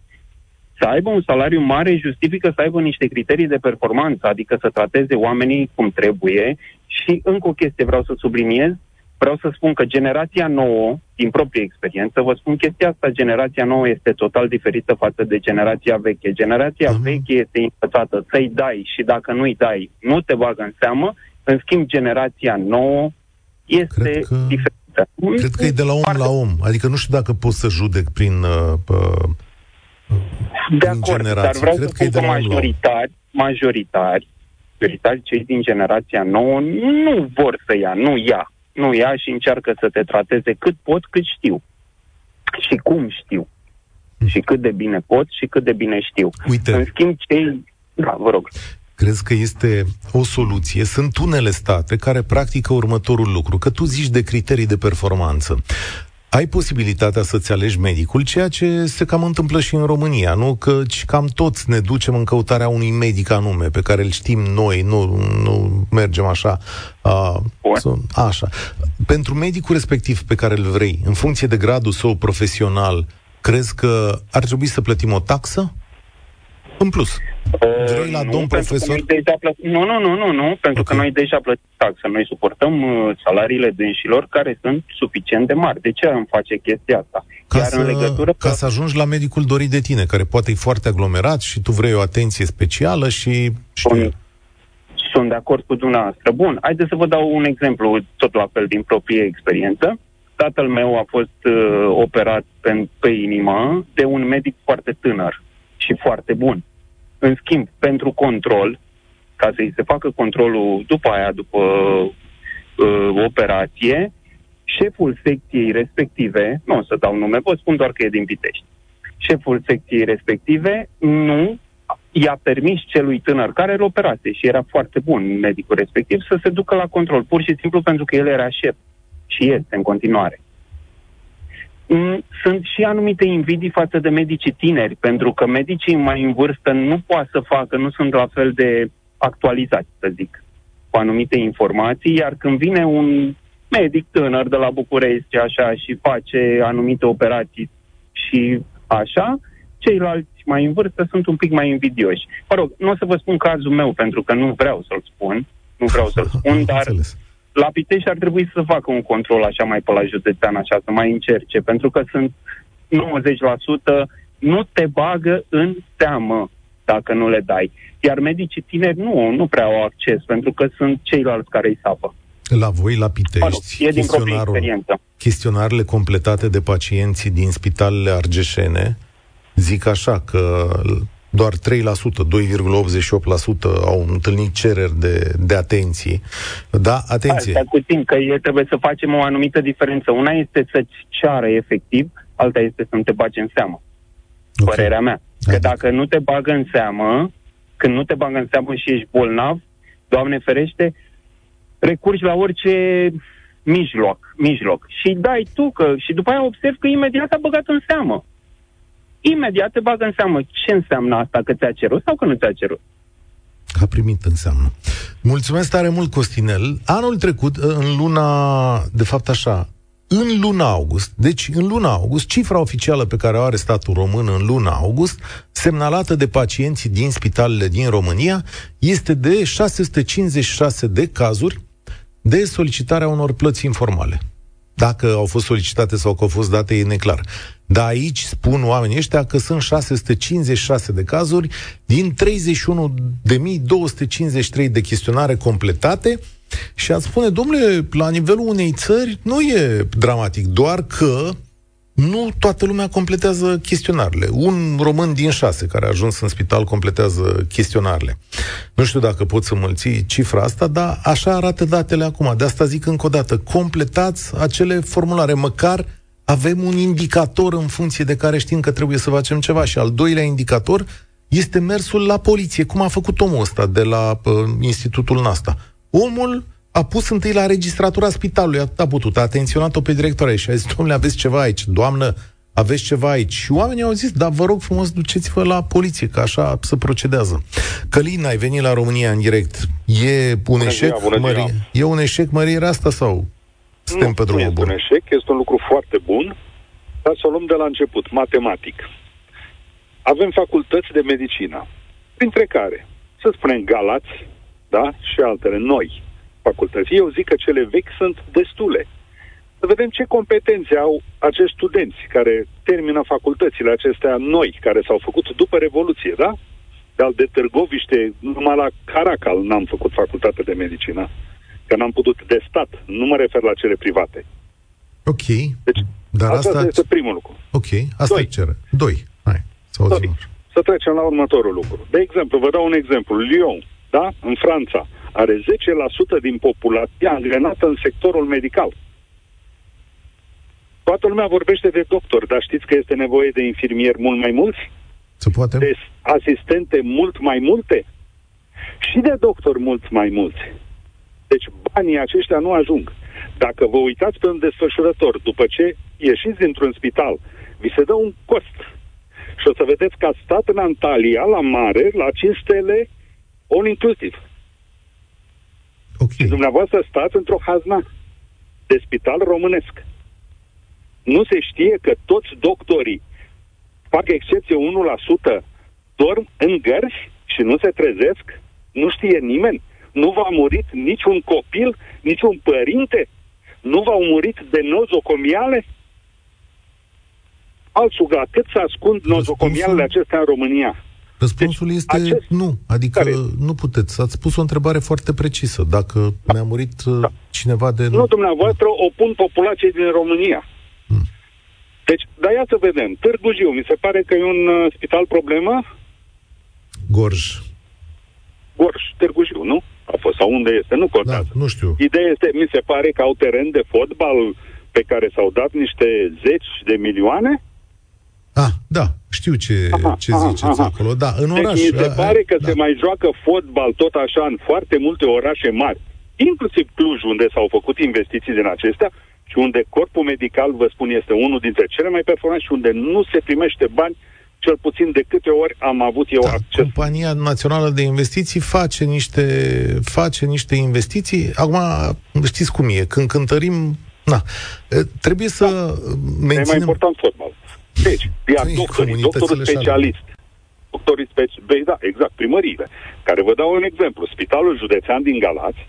Să aibă un salariu mare justifică să aibă niște criterii de performanță, adică să trateze oamenii cum trebuie. Și încă o chestie vreau să subliniez, vreau să spun că generația nouă, din proprie experiență, vă spun chestia asta, generația nouă este total diferită față de generația veche. Generația uh-huh. veche este învățată să-i dai și dacă nu-i dai, nu te bagă în seamă. În schimb, generația nouă este cred că, diferită. Cred că e de la om la om. Adică nu știu dacă pot să judec prin... Uh, uh, de acord, generații. dar vreau cred să spun că majoritari, majoritari, majoritari, cei din generația nouă nu vor să ia, nu ia nu ia și încearcă să te trateze cât pot, cât știu. Și cum știu. Și cât de bine pot și cât de bine știu. Uite. În schimb, cei... Da, vă rog. Crezi că este o soluție? Sunt unele state care practică următorul lucru, că tu zici de criterii de performanță ai posibilitatea să-ți alegi medicul, ceea ce se cam întâmplă și în România, nu? Că cam toți ne ducem în căutarea unui medic anume, pe care îl știm noi, nu, nu mergem așa. A, așa. Pentru medicul respectiv pe care îl vrei, în funcție de gradul său profesional, crezi că ar trebui să plătim o taxă? În plus. Uh, la nu, domn profesor? Deja plă... Nu, nu, nu, nu, nu, pentru okay. că noi deja plătim taxă. Noi suportăm uh, salariile dânșilor care sunt suficient de mari. De ce am face chestia asta? Ca, Iar să, în legătură ca că... să ajungi la medicul dorit de tine, care poate e foarte aglomerat și tu vrei o atenție specială și... Știu. Sunt, sunt de acord cu dumneavoastră. Bun, haideți să vă dau un exemplu, tot la fel din proprie experiență. Tatăl meu a fost uh, operat pe, pe inimă de un medic foarte tânăr și foarte bun. În schimb, pentru control, ca să-i se facă controlul după aia, după uh, operație, șeful secției respective, nu o să dau nume, vă spun doar că e din Pitești, șeful secției respective nu i-a permis celui tânăr care îl operase și era foarte bun medicul respectiv să se ducă la control, pur și simplu pentru că el era șef și este în continuare. Mm, sunt și anumite invidii față de medicii tineri, pentru că medicii mai în vârstă nu poate să facă, nu sunt la fel de actualizați, să zic, cu anumite informații, iar când vine un medic tânăr de la București așa și face anumite operații și așa, ceilalți mai în vârstă sunt un pic mai invidioși. Mă rog, nu o să vă spun cazul meu, pentru că nu vreau să-l spun, nu vreau să-l spun, [laughs] dar la Pitești ar trebui să facă un control așa mai pe la județean, așa, să mai încerce, pentru că sunt 90% nu te bagă în teamă dacă nu le dai. Iar medicii tineri nu, nu prea au acces, pentru că sunt ceilalți care îi sapă. La voi, la Pitești, e din experiență. chestionarele completate de pacienții din spitalele argeșene zic așa că doar 3%, 2,88% au întâlnit cereri de, de atenție. Da, atenție. Asta puțin, că e, trebuie să facem o anumită diferență. Una este să-ți ceară efectiv, alta este să nu te bagi în seamă. Okay. Părerea mea. Că adică. dacă nu te bagă în seamă, când nu te bagă în seamă și ești bolnav, Doamne ferește, recurgi la orice mijloc, mijloc. Și dai tu că, și după aia observi că imediat a băgat în seamă. Imediat te bagă în seamă. Ce înseamnă asta? Că ți-a cerut sau că nu ți-a cerut? A primit înseamnă. Mulțumesc tare mult, Costinel. Anul trecut, în luna, de fapt așa, în luna august, deci în luna august, cifra oficială pe care o are statul român în luna august, semnalată de pacienții din spitalele din România, este de 656 de cazuri de solicitarea unor plăți informale. Dacă au fost solicitate sau că au fost date, e neclar. Dar aici spun oamenii ăștia că sunt 656 de cazuri din 31.253 de chestionare completate și ați spune, domnule, la nivelul unei țări nu e dramatic, doar că nu toată lumea completează chestionarele. Un român din șase care a ajuns în spital completează chestionarele. Nu știu dacă pot să mălți cifra asta, dar așa arată datele acum. De asta zic încă o dată, completați acele formulare, măcar avem un indicator în funcție de care știm că trebuie să facem ceva. Și al doilea indicator este mersul la poliție, cum a făcut omul ăsta de la uh, Institutul NASTA. Omul a pus întâi la registratura spitalului, atât a putut, a atenționat-o pe directoare și a zis, domnule, aveți ceva aici, doamnă, aveți ceva aici. Și oamenii au zis, da, vă rog frumos, duceți-vă la poliție, că așa se procedează. Călin, ai venit la România în direct. E un bună eșec, ziua, Mărie? E un eșec mărirea asta sau suntem nu, pe drumul nu bun? un eșec, este un lucru foarte bun, dar să o luăm de la început, matematic. Avem facultăți de medicină, printre care, să spunem, Galați, da, și altele, noi, facultăți. Eu zic că cele vechi sunt destule. Să vedem ce competențe au acești studenți care termină facultățile acestea noi, care s-au făcut după Revoluție, da? De al de Târgoviște, numai la Caracal n-am făcut facultate de medicină, că n-am putut de stat, nu mă refer la cele private. Ok. Deci, Dar asta, asta este primul lucru. Ok, asta Doi. cere. Doi. Hai, să Doi. Să trecem la următorul lucru. De exemplu, vă dau un exemplu. Lyon, da? În Franța are 10% din populație angrenată în sectorul medical. Toată lumea vorbește de doctor, dar știți că este nevoie de infirmieri mult mai mulți? Se poate? De asistente mult mai multe? Și de doctor mult mai mulți. Deci banii aceștia nu ajung. Dacă vă uitați pe un desfășurător, după ce ieșiți dintr-un spital, vi se dă un cost. Și o să vedeți că a stat în Antalya, la mare, la 5 stele, all inclusiv. Okay. Și dumneavoastră stați într-o hazna de spital românesc. Nu se știe că toți doctorii, fac excepție 1%, dorm în gărzi și nu se trezesc? Nu știe nimeni? Nu v-a murit niciun copil, niciun părinte? Nu v-au murit de nozocomiale? Altsuga, cât să ascund nozocomialele acestea în România? Răspunsul deci, este acest... nu. Adică care? nu puteți. Ați spus o întrebare foarte precisă. Dacă da. mi-a murit uh, da. cineva de... Nu, dumneavoastră o pun populației din România. Hmm. Deci, dar ia să vedem. Târgu Jiu, mi se pare că e un uh, spital problemă? Gorj. Gorj, Târgu Jiu, nu? A fost, sau unde este, nu contează. Da, nu știu. Ideea este, mi se pare că au teren de fotbal pe care s-au dat niște zeci de milioane Ah, da, știu ce, aha, ce aha, ziceți aha. acolo. Da, în deci oraș. mi se pare că da. se mai joacă fotbal tot așa în foarte multe orașe mari, inclusiv Cluj, unde s-au făcut investiții din acestea și unde corpul medical, vă spun, este unul dintre cele mai performanți și unde nu se primește bani cel puțin de câte ori am avut eu da, acces. Compania Națională de Investiții face niște, face niște investiții. Acum, știți cum e, când cântărim, na, trebuie să da. menținem... E mai important fotbal. Deci, iar păi, doctorii, doctorul specialist, doctorii specialiști, da, exact, primăriile, care vă dau un exemplu. Spitalul județean din Galați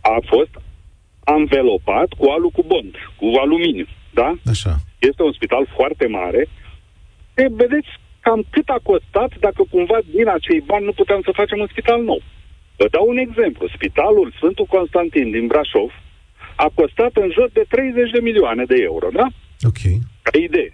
a fost anvelopat cu alu cu bond, cu aluminiu, da? Așa. Este un spital foarte mare. E, vedeți cam cât a costat dacă cumva din acei bani nu puteam să facem un spital nou. Vă dau un exemplu. Spitalul Sfântul Constantin din Brașov a costat în jur de 30 de milioane de euro, da? Ok. Ca idee.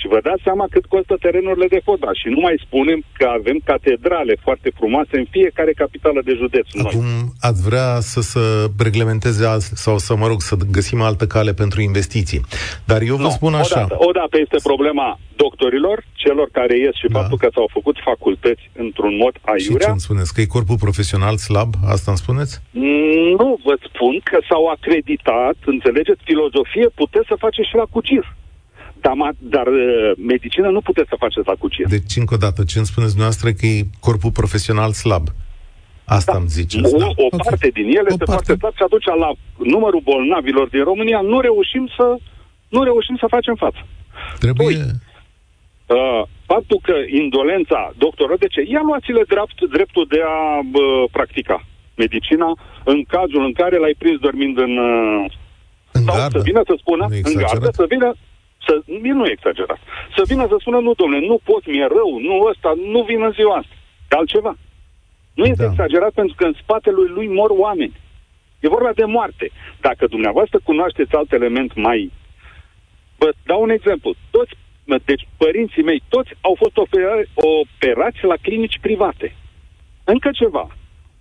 Și vă dați seama cât costă terenurile de fotbal. Și nu mai spunem că avem catedrale foarte frumoase în fiecare capitală de județ. Acum noi. ați vrea să se reglementeze sau să, mă rog, să găsim altă cale pentru investiții. Dar eu vă nu, spun așa... Odată, odată este problema doctorilor, celor care ies și da. faptul că s-au făcut facultăți într-un mod aiurea. Și ce îmi spuneți? Că e corpul profesional slab? Asta îmi spuneți? Nu, vă spun că s-au acreditat, înțelegeți, filozofie puteți să faceți și la cucir. Dar, dar uh, medicină nu puteți să faceți la cucir. Deci, încă o dată, ce îmi spuneți dumneavoastră că e corpul profesional slab? Asta da. îmi ziceți. O, da. o okay. parte din ele o este parte. foarte slab și atunci la numărul bolnavilor din România nu reușim să nu reușim să facem față. Trebuie... Ui, uh, faptul că indolența doctoră, de ce? Ia luați-le drept, dreptul de a uh, practica medicina în cazul în care l-ai prins dormind în... Uh, în sau gardă. să vină să spună, în gardă, să vină să, nu e exagerat. Să vină să spună, nu, domnule, nu pot, mi-e rău, nu ăsta, nu vin în ziua asta. De altceva. Nu este da. exagerat pentru că în spatele lui, lui mor oameni. E vorba de moarte. Dacă dumneavoastră cunoașteți alt element mai... Vă dau un exemplu. Toți, deci părinții mei, toți au fost opera- operați la clinici private. Încă ceva.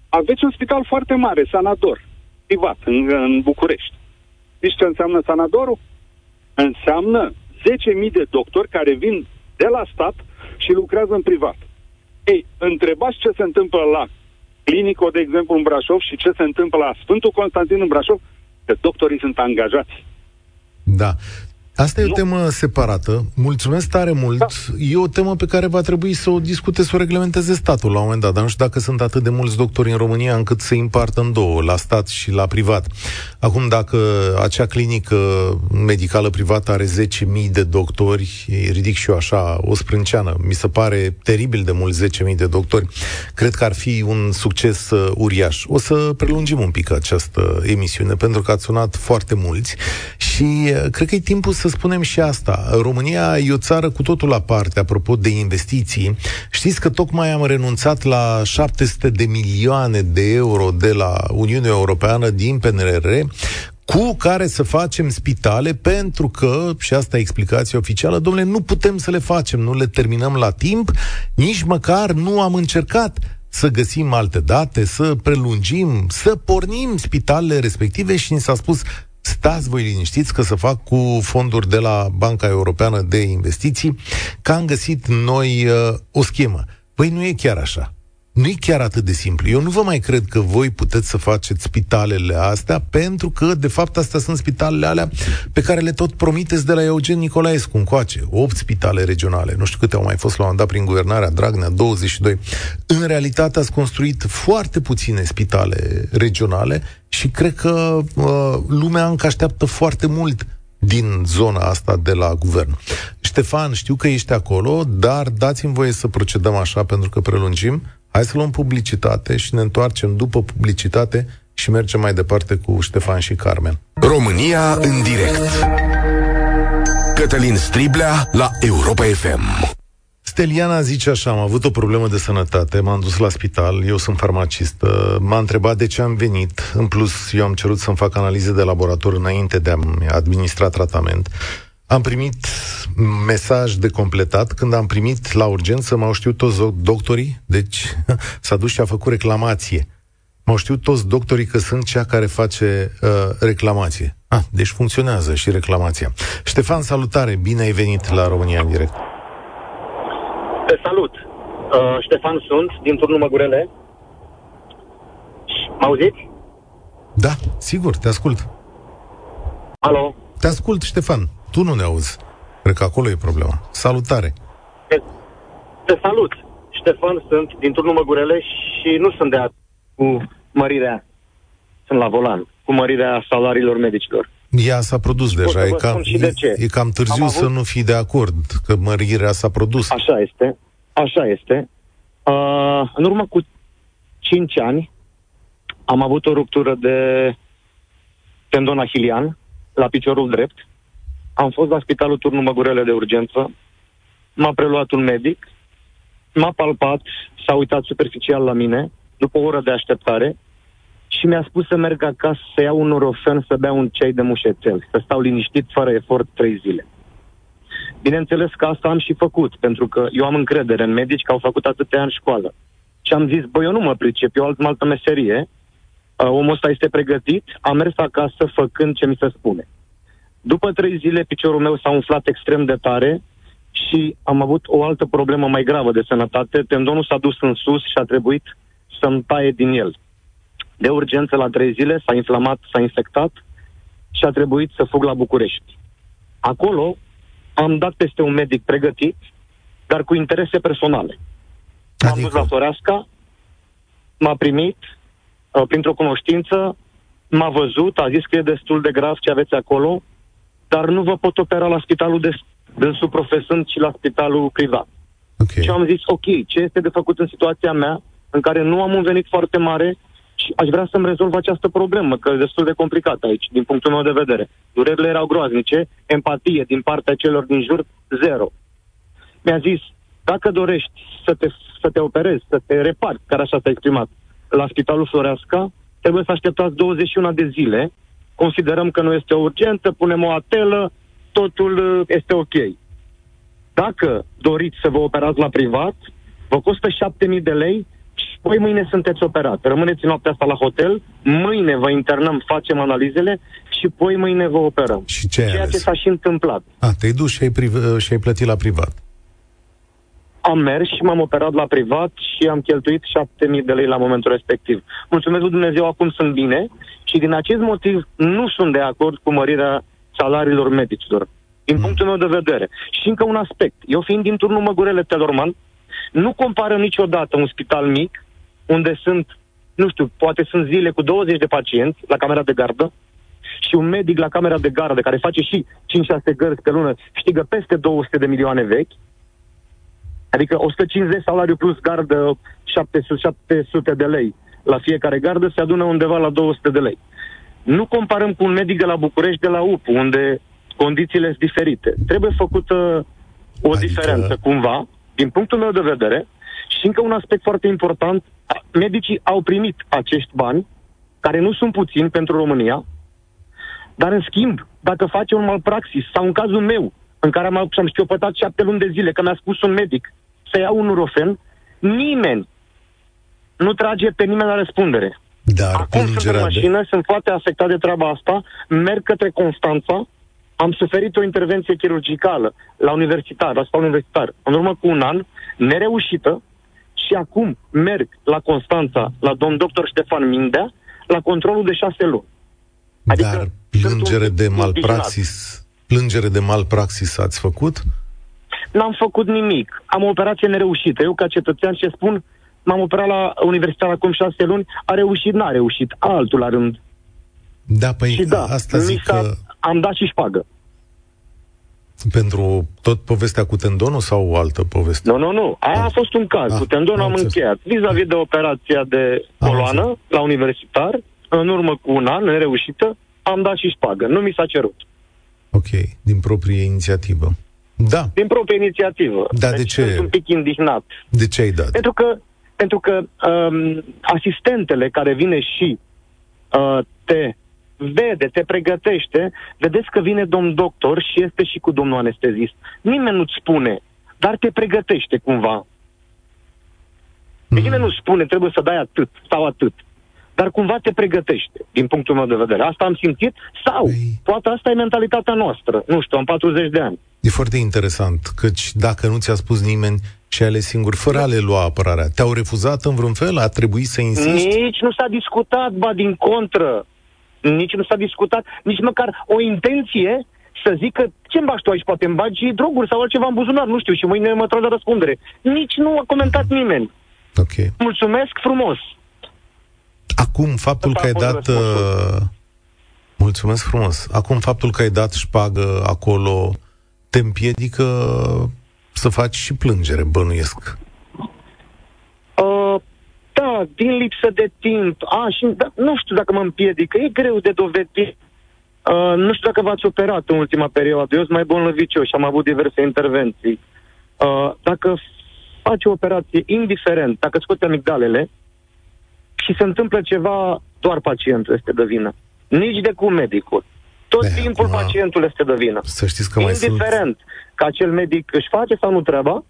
Aveți un spital foarte mare, Sanador, privat, în, în București. Știți ce înseamnă Sanadorul? Înseamnă 10.000 de doctori care vin de la stat și lucrează în privat. Ei, întrebați ce se întâmplă la Clinico, de exemplu, în Brașov și ce se întâmplă la Sfântul Constantin în Brașov, că doctorii sunt angajați. Da. Asta e nu. o temă separată. Mulțumesc tare mult. Da. E o temă pe care va trebui să o discute, să o reglementeze statul la un moment dat. Dar nu știu dacă sunt atât de mulți doctori în România încât să împartă în două, la stat și la privat. Acum, dacă acea clinică medicală privată are 10.000 de doctori, ridic și eu așa o sprânceană. Mi se pare teribil de mult 10.000 de doctori. Cred că ar fi un succes uh, uriaș. O să prelungim un pic această emisiune, pentru că ați sunat foarte mulți și uh, cred că e timpul să spunem și asta. România e o țară cu totul aparte, apropo de investiții. Știți că tocmai am renunțat la 700 de milioane de euro de la Uniunea Europeană din PNRR, cu care să facem spitale, pentru că, și asta e explicația oficială, domnule, nu putem să le facem, nu le terminăm la timp, nici măcar nu am încercat să găsim alte date, să prelungim, să pornim spitalele respective și ni s-a spus stați voi liniștiți că să fac cu fonduri de la Banca Europeană de Investiții, că am găsit noi uh, o schemă. Păi nu e chiar așa nu e chiar atât de simplu. Eu nu vă mai cred că voi puteți să faceți spitalele astea, pentru că, de fapt, astea sunt spitalele alea pe care le tot promiteți de la Eugen Nicolaescu încoace. 8 spitale regionale. Nu știu câte au mai fost la un dat prin guvernarea Dragnea, 22. În realitate ați construit foarte puține spitale regionale și cred că uh, lumea încă așteaptă foarte mult din zona asta de la guvern. Ștefan, știu că ești acolo, dar dați-mi voie să procedăm așa pentru că prelungim. Hai să luăm publicitate și ne întoarcem după publicitate și mergem mai departe cu Ștefan și Carmen. România în direct. Cătălin Striblea la Europa FM. Steliana zice așa, am avut o problemă de sănătate, m-am dus la spital, eu sunt farmacist, m-a întrebat de ce am venit, în plus eu am cerut să-mi fac analize de laborator înainte de a-mi administra tratament. Am primit mesaj de completat. Când am primit la urgență, m-au știut toți doctorii, deci [laughs] s-a dus și a făcut reclamație. M-au știut toți doctorii că sunt cea care face uh, reclamație. Ah, deci funcționează și reclamația. Ștefan, salutare! Bine ai venit la România în direct. Te salut! Uh, Ștefan sunt, din turnul Măgurele. Mă auziți? Da, sigur, te ascult. Alo? Te ascult, Ștefan. Tu nu ne auzi. Cred că acolo e problema. Salutare! Te, te salut! Ștefan sunt din turnul Măgurele și nu sunt de a cu mărirea, sunt la volan, cu mărirea salariilor medicilor. Ea s-a produs Spus deja, e cam, de ce. e cam târziu avut... să nu fii de acord că mărirea s-a produs. Așa este, așa este. Uh, în urmă cu 5 ani am avut o ruptură de tendon ahilian la piciorul drept am fost la spitalul Turnul Măgurele de urgență, m-a preluat un medic, m-a palpat, s-a uitat superficial la mine, după o oră de așteptare, și mi-a spus să merg acasă să iau un norofen să bea un ceai de mușețel, să stau liniștit fără efort trei zile. Bineînțeles că asta am și făcut, pentru că eu am încredere în medici că au făcut atâtea ani școală. Și am zis, băi, eu nu mă pricep, eu am altă meserie, uh, omul ăsta este pregătit, am mers acasă făcând ce mi se spune. După trei zile, piciorul meu s-a umflat extrem de tare și am avut o altă problemă mai gravă de sănătate. Tendonul s-a dus în sus și a trebuit să-mi taie din el. De urgență, la trei zile, s-a inflamat, s-a infectat și a trebuit să fug la București. Acolo am dat peste un medic pregătit, dar cu interese personale. Adică? M-am dus la Soreasca, m-a primit uh, printr-o cunoștință, m-a văzut, a zis că e destul de grav ce aveți acolo, dar nu vă pot opera la spitalul de dânsul profesând și la spitalul privat. Okay. Și am zis, ok, ce este de făcut în situația mea, în care nu am un venit foarte mare și aș vrea să-mi rezolv această problemă, că e destul de complicat aici, din punctul meu de vedere. Durerile erau groaznice, empatie din partea celor din jur, zero. Mi-a zis, dacă dorești să te, să te operezi, să te reparți, care așa s-a exprimat, la Spitalul Floreasca, trebuie să așteptați 21 de zile, considerăm că nu este urgentă, punem o atelă, totul uh, este ok. Dacă doriți să vă operați la privat, vă costă 7.000 de lei și poi mâine sunteți operat. Rămâneți noaptea asta la hotel, mâine vă internăm, facem analizele și poi mâine vă operăm. Și ce Ceea ales? ce s-a și întâmplat. A, te-ai dus și ai, priv- și ai plătit la privat. Am mers și m-am operat la privat și am cheltuit 7.000 de lei la momentul respectiv. Mulțumesc lui Dumnezeu, acum sunt bine și din acest motiv nu sunt de acord cu mărirea salariilor medicilor. Din Mm. punctul meu de vedere. Și încă un aspect. Eu fiind din turnul Măgurele Telorman, nu compară niciodată un spital mic, unde sunt, nu știu, poate sunt zile cu 20 de pacienți la camera de gardă, și un medic la camera de gardă care face și 5-6 gărzi pe lună, știgă peste 200 de milioane vechi, adică 150 salariu plus gardă 700, 700 de lei la fiecare gardă, se adună undeva la 200 de lei. Nu comparăm cu un medic de la București, de la UP, unde condițiile sunt diferite. Trebuie făcută o Adică- diferență cumva, din punctul meu de vedere, și încă un aspect foarte important, a- medicii au primit acești bani, care nu sunt puțini pentru România, dar în schimb, dacă face un malpraxis, sau în cazul meu, în care am, am șchiopătat șapte luni de zile, că mi-a spus un medic să iau un nurofen, nimeni nu trage pe nimeni la răspundere. Dar Acum sunt în plângerea de... mașină, sunt foarte afectat de treaba asta, merg către Constanța, am suferit o intervenție chirurgicală la universitar, la spitalul universitar, în urmă cu un an, nereușită, și acum merg la Constanța, la domn doctor Ștefan Mindea, la controlul de șase luni. Adică Dar sunt plângere un de pic malpraxis, plângere de malpraxis ați făcut? N-am făcut nimic. Am o operație nereușită. Eu, ca cetățean, ce spun, m-am operat la universitar acum șase luni, a reușit, n-a reușit, altul la rând. Da, păi și da, asta mi zic s-a, că am dat și șpagă. Pentru tot povestea cu tendonul sau o altă poveste? Nu, nu, nu. Aia a fost un caz. Ah, Cu tendon am am înțeles. încheiat. Vis-a-vis de operația de Am coloană la universitar, în urmă cu un an, nereușită, am dat și șpagă. Nu mi s-a cerut. Ok, din proprie inițiativă. Da, Din proprie inițiativă. Da, de deci ce? Sunt un pic indignat. de ce ai dat? Pentru că, pentru că um, asistentele care vine și uh, te vede, te pregătește, vedeți că vine domn doctor și este și cu domnul anestezist. Nimeni nu-ți spune, dar te pregătește cumva. Deci nimeni nu spune, trebuie să dai atât sau atât. Dar cumva te pregătește, din punctul meu de vedere. Asta am simțit sau Păi- poate asta e mentalitatea noastră. Nu știu, am 40 de ani. E foarte interesant, căci dacă nu ți-a spus nimeni și ai ales singur, fără a le lua apărarea, te-au refuzat în vreun fel? A trebuit să insisti? Nici nu s-a discutat, ba din contră. Nici nu s-a discutat, nici măcar o intenție să zică ce îmi bagi tu aici, poate îmi bagi droguri sau altceva în buzunar, nu știu, și mâine mă trag de răspundere. Nici nu a comentat nimeni. Ok. Mulțumesc frumos! Acum, faptul Asta că ai a fost dat... răspunsul. Uh, mulțumesc frumos. Acum, faptul că ai dat șpagă acolo te împiedică să faci și plângere, bănuiesc. Uh, da, din lipsă de timp. A, și da, nu știu dacă mă împiedică, e greu de dovedit. Uh, nu știu dacă v-ați operat în ultima perioadă. Eu sunt mai bolnăvicios și am avut diverse intervenții. Uh, dacă faci o operație, indiferent, dacă scoți amigdalele și se întâmplă ceva, doar pacientul este de vină. Nici de cum medicul. Tot Tot de timpul acum, pacientul este de vină. Să știți că mai Indiferent sunt... că acel medic își face sau nu treaba,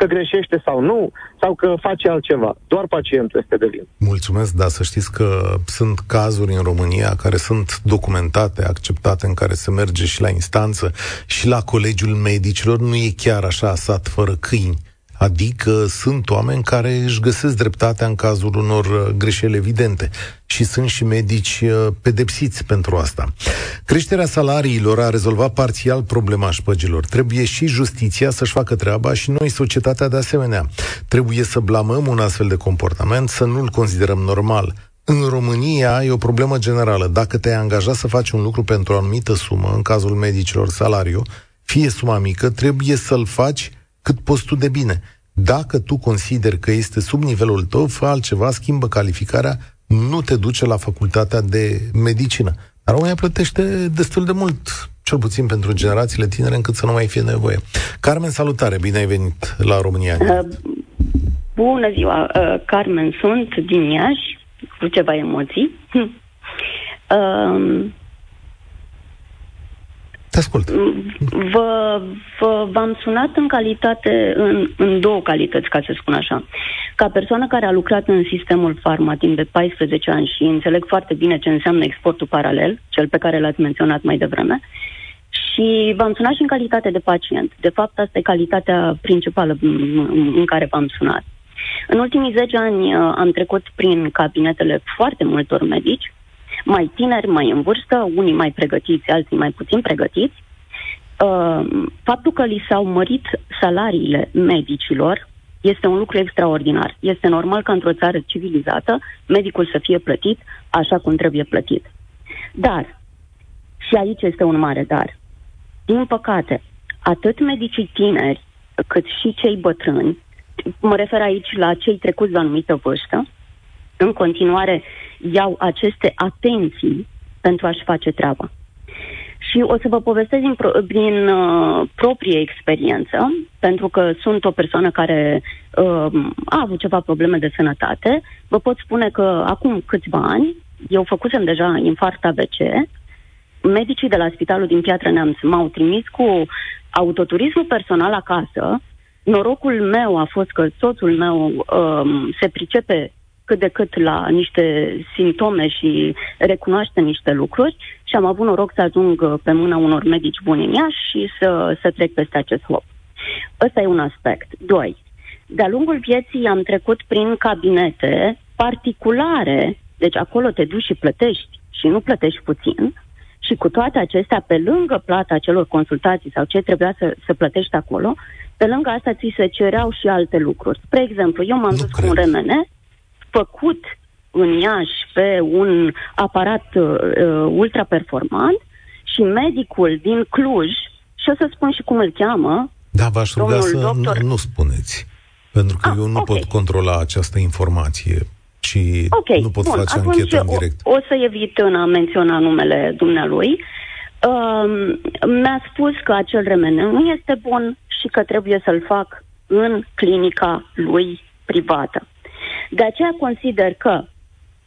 că greșește sau nu, sau că face altceva. Doar pacientul este de vină. Mulțumesc, dar să știți că sunt cazuri în România care sunt documentate, acceptate, în care se merge și la instanță și la Colegiul Medicilor. Nu e chiar așa sat fără câini Adică sunt oameni care își găsesc dreptatea în cazul unor uh, greșeli evidente și sunt și medici uh, pedepsiți pentru asta. Creșterea salariilor a rezolvat parțial problema șpăgilor. Trebuie și justiția să-și facă treaba și noi, societatea, de asemenea. Trebuie să blamăm un astfel de comportament, să nu-l considerăm normal. În România e o problemă generală. Dacă te-ai angajat să faci un lucru pentru o anumită sumă, în cazul medicilor salariu, fie suma mică, trebuie să-l faci cât poți tu de bine. Dacă tu consideri că este sub nivelul tău, fă altceva, schimbă calificarea, nu te duce la facultatea de medicină. Dar România plătește destul de mult, cel puțin pentru generațiile tinere, încât să nu mai fie nevoie. Carmen, salutare, bine ai venit la România. Uh, bună ziua, uh, Carmen sunt din Iași, cu ceva emoții. [laughs] Uh, te ascult. Vă, vă, v-am sunat în calitate, în, în două calități, ca să spun așa. Ca persoană care a lucrat în sistemul farma timp de 14 ani și înțeleg foarte bine ce înseamnă exportul paralel, cel pe care l-ați menționat mai devreme, și v-am sunat și în calitate de pacient. De fapt, asta e calitatea principală în care v-am sunat. În ultimii 10 ani uh, am trecut prin cabinetele foarte multor medici, mai tineri, mai în vârstă, unii mai pregătiți, alții mai puțin pregătiți. Uh, faptul că li s-au mărit salariile medicilor este un lucru extraordinar. Este normal ca într-o țară civilizată medicul să fie plătit așa cum trebuie plătit. Dar, și aici este un mare dar, din păcate, atât medicii tineri cât și cei bătrâni, mă refer aici la cei trecuți de anumită vârstă, în continuare iau aceste atenții pentru a-și face treaba. Și o să vă povestesc din, pro- din uh, proprie experiență, pentru că sunt o persoană care uh, a avut ceva probleme de sănătate. Vă pot spune că acum câțiva ani, eu făcusem deja infarct AVC, medicii de la spitalul din Piatră Neamț m-au trimis cu autoturismul personal acasă. Norocul meu a fost că soțul meu uh, se pricepe cât de cât la niște simptome și recunoaște niște lucruri și am avut noroc să ajung pe mâna unor medici buni în Iași și să, să trec peste acest hop. Ăsta e un aspect. Doi, de-a lungul vieții am trecut prin cabinete particulare, deci acolo te duci și plătești și nu plătești puțin, și cu toate acestea, pe lângă plata celor consultații sau ce trebuia să, să plătești acolo, pe lângă asta ți se cereau și alte lucruri. Spre exemplu, eu m-am nu dus cred. cu un remene făcut în Iași pe un aparat uh, ultra performant și medicul din Cluj, și o să spun și cum îl cheamă, da, v-aș ruga să doctor... nu, nu spuneți, pentru că ah, eu nu okay. pot controla această informație și okay, nu pot bun, face anchetă în direct. O, o să evit în a menționa numele dumnealui. Uh, mi-a spus că acel remene nu este bun și că trebuie să-l fac în clinica lui privată. De aceea consider că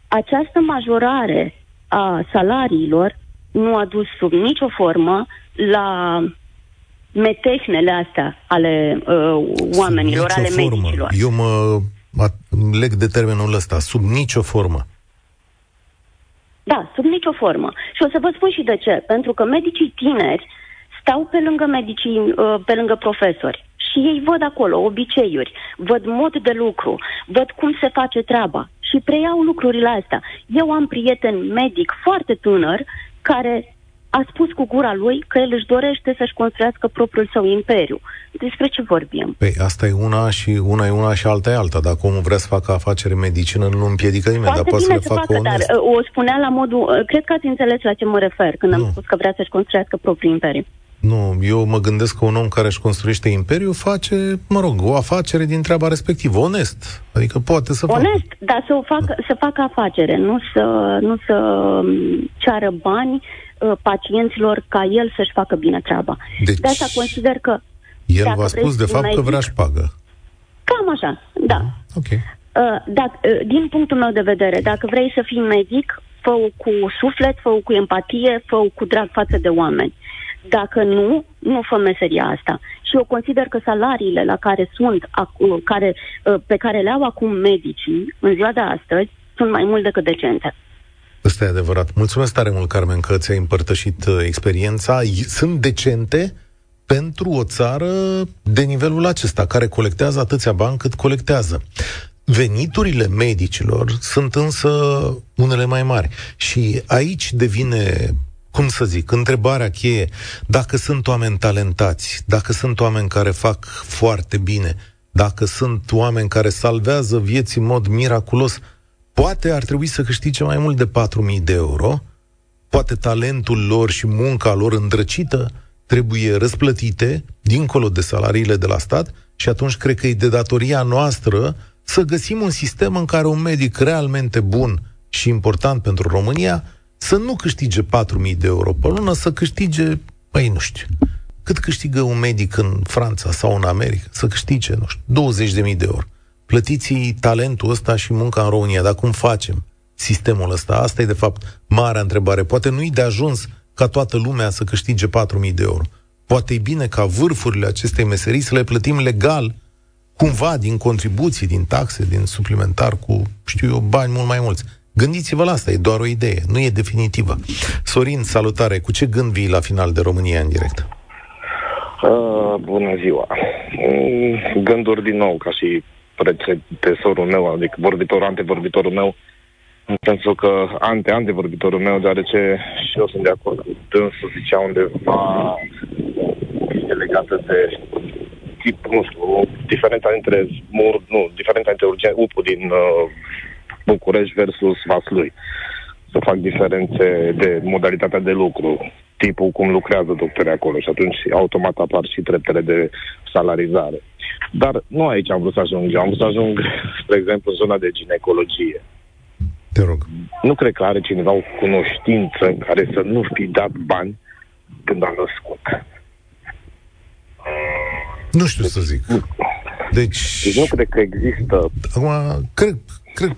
această majorare a salariilor nu a dus sub nicio formă la metehnele astea ale uh, oamenilor, ale formă. medicilor. Eu mă leg de termenul ăsta, sub nicio formă. Da, sub nicio formă. Și o să vă spun și de ce. Pentru că medicii tineri stau pe lângă medicii, uh, pe lângă profesori și ei văd acolo obiceiuri, văd mod de lucru, văd cum se face treaba și preiau lucrurile astea. Eu am prieten medic foarte tânăr care a spus cu gura lui că el își dorește să-și construiască propriul său imperiu. Despre ce vorbim? Păi asta e una și una e una și alta e alta. Dacă omul vrea să facă afacere medicină, nu împiedică nimeni, dar poate să le facă, facă dar uh, o spunea la modul... Uh, cred că ați înțeles la ce mă refer când nu. am spus că vrea să-și construiască propriul imperiu. Nu, eu mă gândesc că un om care își construiește imperiu face, mă rog, o afacere din treaba respectivă, onest. Adică poate să Onest, facă. dar să, o facă, da. să facă afacere, nu să, nu să um, ceară bani uh, pacienților ca el să-și facă bine treaba. Deci, de asta consider că... El v-a spus de fapt medic, că vrea și șpagă. Cam așa, da. Uh, ok. Uh, dacă, uh, din punctul meu de vedere, dacă vrei să fii medic, fă cu suflet, fă cu empatie, fă cu drag față de oameni. Dacă nu, nu fă meseria asta. Și eu consider că salariile la care sunt, care, uh, pe care le au acum medicii în ziua de astăzi, sunt mai mult decât decente. Ăsta e adevărat. Mulțumesc tare mult, Carmen, că ți-ai împărtășit uh, experiența. Sunt decente pentru o țară de nivelul acesta, care colectează atâția bani cât colectează. Veniturile medicilor sunt însă unele mai mari. Și aici devine cum să zic, întrebarea cheie, dacă sunt oameni talentați, dacă sunt oameni care fac foarte bine, dacă sunt oameni care salvează vieți în mod miraculos, poate ar trebui să câștige mai mult de 4.000 de euro, poate talentul lor și munca lor îndrăcită trebuie răsplătite dincolo de salariile de la stat și atunci cred că e de datoria noastră să găsim un sistem în care un medic realmente bun și important pentru România să nu câștige 4.000 de euro pe lună, să câștige, păi nu știu, cât câștigă un medic în Franța sau în America, să câștige, nu știu, 20.000 de euro. Plătiți talentul ăsta și munca în România, dar cum facem sistemul ăsta? Asta e, de fapt, marea întrebare. Poate nu-i de ajuns ca toată lumea să câștige 4.000 de euro. Poate e bine ca vârfurile acestei meserii să le plătim legal, cumva din contribuții, din taxe, din suplimentar, cu, știu eu, bani mult mai mulți. Gândiți-vă la asta, e doar o idee, nu e definitivă. Sorin, salutare, cu ce gând vii la final de România în direct? Uh, bună ziua! Mm, gânduri din nou, ca și predecesorul meu, adică vorbitorul, antevorbitorul meu, în sensul că ante, antevorbitorul meu, deoarece și eu sunt de acord cu dânsul, zicea undeva e legată de tip, nu știu, diferența între mur, nu, diferența între urgen, upul din uh, București versus Vaslui. Să fac diferențe de modalitatea de lucru, tipul cum lucrează doctorii acolo și atunci automat apar și treptele de salarizare. Dar nu aici am vrut să ajung. am vrut să ajung, spre exemplu, în zona de ginecologie. Te rog. Nu cred că are cineva o cunoștință care să nu fi dat bani când a născut. Nu știu să zic. Deci... deci nu cred că există... Acum, cred, Cred,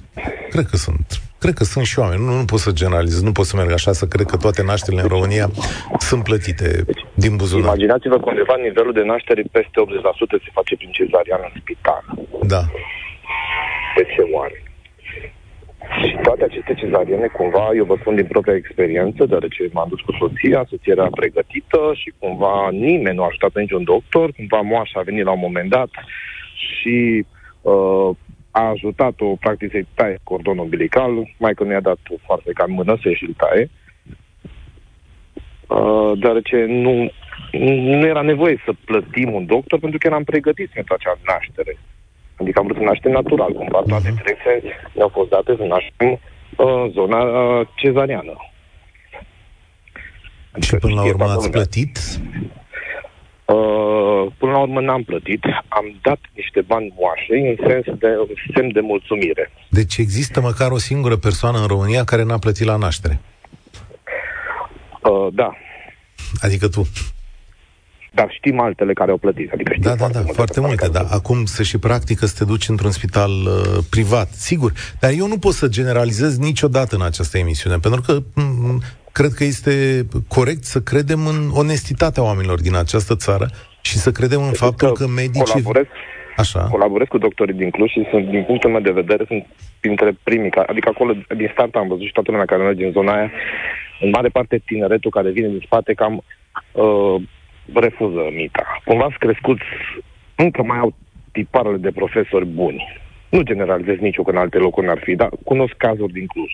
cred că sunt. Cred că sunt și oameni. Nu, nu pot să generalizez, nu pot să merg așa să cred că toate nașterile în România sunt plătite deci, din buzunar. Imaginați-vă că undeva nivelul de naștere peste 80% se face prin cezarian în spital. Da. De ce oare? Și toate aceste cezariene, cumva, eu vă spun din propria experiență, deoarece m-am dus cu soția, soția era pregătită și cumva nimeni nu a ajutat niciun doctor, cumva moașa a venit la un moment dat și uh, a ajutat-o, practic, să-i taie cordonul umbilical, mai că nu i-a dat foarte ca în mână să și-l taie, uh, deoarece nu, nu era nevoie să plătim un doctor pentru că eram pregătiți pentru acea naștere. Adică am vrut să naștem natural, cumva toate mhm. direcțiile ne-au fost date să naștem uh, zona uh, cezariană. Adică și până la urmă ați plătit? Uh, până la urmă n-am plătit, am dat niște bani moașei în sens de în semn de mulțumire. Deci există măcar o singură persoană în România care n-a plătit la naștere? Uh, da. Adică tu? Dar știm altele care au plătit. Adică știm da, da, da, foarte multe, da. Acum să și practică să te duci într-un spital uh, privat, sigur. Dar eu nu pot să generalizez niciodată în această emisiune, pentru că m- cred că este corect să credem în onestitatea oamenilor din această țară și să credem în faptul că, că medicii... Colaborez, Așa. colaborez cu doctorii din Cluj și sunt, din punctul meu de vedere, sunt printre primii, adică acolo, din start am văzut și toată lumea care merge în zona aia, în mare parte tineretul care vine din spate cam uh, refuză mita. Cumva sunt crescuți, încă mai au tiparele de profesori buni. Nu generalizez nici eu că în alte locuri n-ar fi, dar cunosc cazuri din Cluj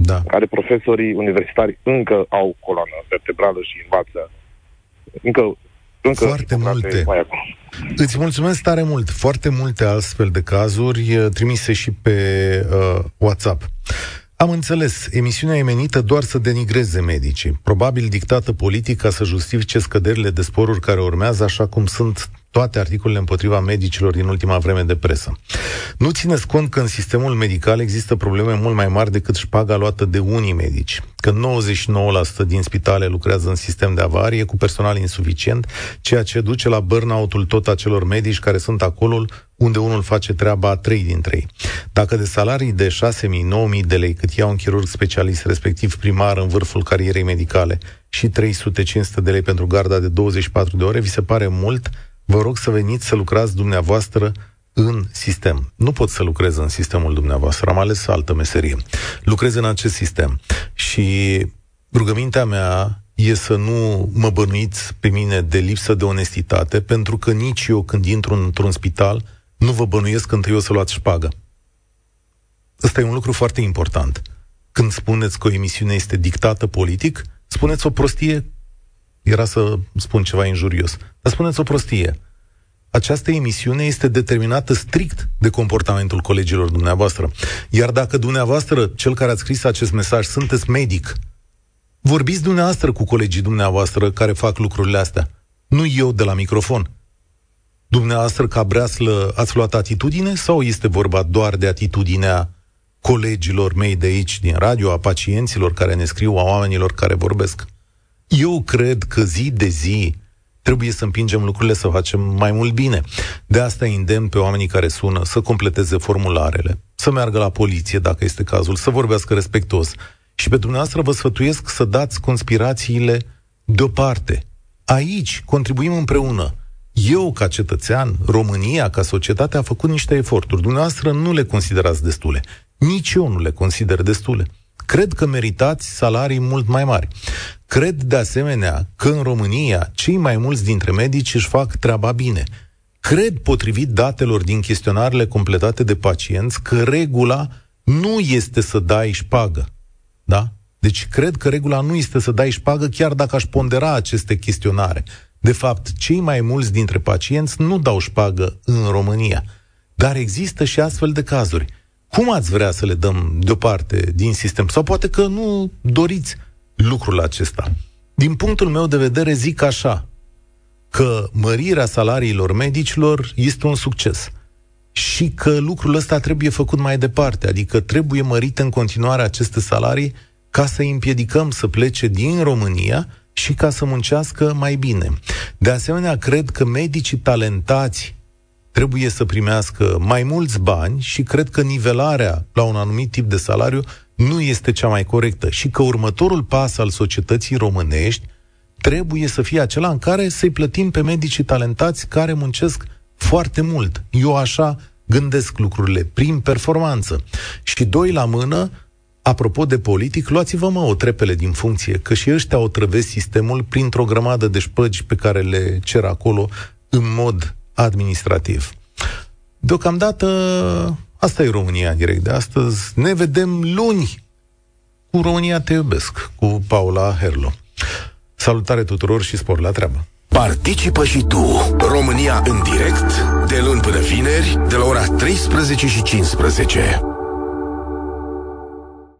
da. care profesorii universitari încă au coloană vertebrală și învață încă încă Foarte multe. Mai Îți mulțumesc tare mult. Foarte multe astfel de cazuri eh, trimise și pe uh, WhatsApp. Am înțeles, emisiunea e menită doar să denigreze medicii, probabil dictată politic ca să justifice scăderile de sporuri care urmează, așa cum sunt toate articolele împotriva medicilor din ultima vreme de presă. Nu țineți cont că în sistemul medical există probleme mult mai mari decât șpaga luată de unii medici, că 99% din spitale lucrează în sistem de avarie cu personal insuficient, ceea ce duce la burnout-ul tot acelor medici care sunt acolo unde unul face treaba a trei dintre ei. Dacă de salarii de 6.000-9.000 de lei cât ia un chirurg specialist, respectiv primar în vârful carierei medicale și 300-500 de lei pentru garda de 24 de ore, vi se pare mult, vă rog să veniți să lucrați dumneavoastră în sistem. Nu pot să lucrez în sistemul dumneavoastră, am ales altă meserie. Lucrez în acest sistem și rugămintea mea e să nu mă bănuiți pe mine de lipsă de onestitate, pentru că nici eu când intru într-un spital nu vă bănuiesc întâi o să luați șpagă. Ăsta e un lucru foarte important. Când spuneți că o emisiune este dictată politic, spuneți o prostie, era să spun ceva injurios, dar spuneți o prostie. Această emisiune este determinată strict de comportamentul colegilor dumneavoastră. Iar dacă dumneavoastră, cel care ați scris acest mesaj, sunteți medic, vorbiți dumneavoastră cu colegii dumneavoastră care fac lucrurile astea. Nu eu de la microfon. Dumneavoastră, ca breaslă, ați luat atitudine sau este vorba doar de atitudinea colegilor mei de aici, din radio, a pacienților care ne scriu, a oamenilor care vorbesc? Eu cred că zi de zi trebuie să împingem lucrurile să facem mai mult bine. De asta îndemn pe oamenii care sună să completeze formularele, să meargă la poliție dacă este cazul, să vorbească respectuos. Și pe dumneavoastră vă sfătuiesc să dați conspirațiile deoparte. Aici contribuim împreună eu, ca cetățean, România, ca societate, a făcut niște eforturi. Dumneavoastră nu le considerați destule. Nici eu nu le consider destule. Cred că meritați salarii mult mai mari. Cred, de asemenea, că în România cei mai mulți dintre medici își fac treaba bine. Cred, potrivit datelor din chestionarele completate de pacienți, că regula nu este să dai șpagă. Da? Deci cred că regula nu este să dai șpagă chiar dacă aș pondera aceste chestionare. De fapt, cei mai mulți dintre pacienți nu dau șpagă în România. Dar există și astfel de cazuri. Cum ați vrea să le dăm deoparte din sistem? Sau poate că nu doriți lucrul acesta. Din punctul meu de vedere zic așa, că mărirea salariilor medicilor este un succes și că lucrul ăsta trebuie făcut mai departe, adică trebuie mărite în continuare aceste salarii ca să împiedicăm să plece din România și ca să muncească mai bine. De asemenea, cred că medicii talentați trebuie să primească mai mulți bani și cred că nivelarea la un anumit tip de salariu nu este cea mai corectă și că următorul pas al societății românești trebuie să fie acela în care să-i plătim pe medicii talentați care muncesc foarte mult. Eu așa gândesc lucrurile, prin performanță. Și doi la mână, Apropo de politic, luați-vă mă o trepele din funcție, că și ăștia o trăvesc sistemul printr-o grămadă de șpăgi pe care le cer acolo în mod administrativ. Deocamdată, asta e România direct de astăzi. Ne vedem luni cu România Te Iubesc, cu Paula Herlo. Salutare tuturor și spor la treabă! Participă și tu, România în direct, de luni până vineri, de la ora 13 și 15.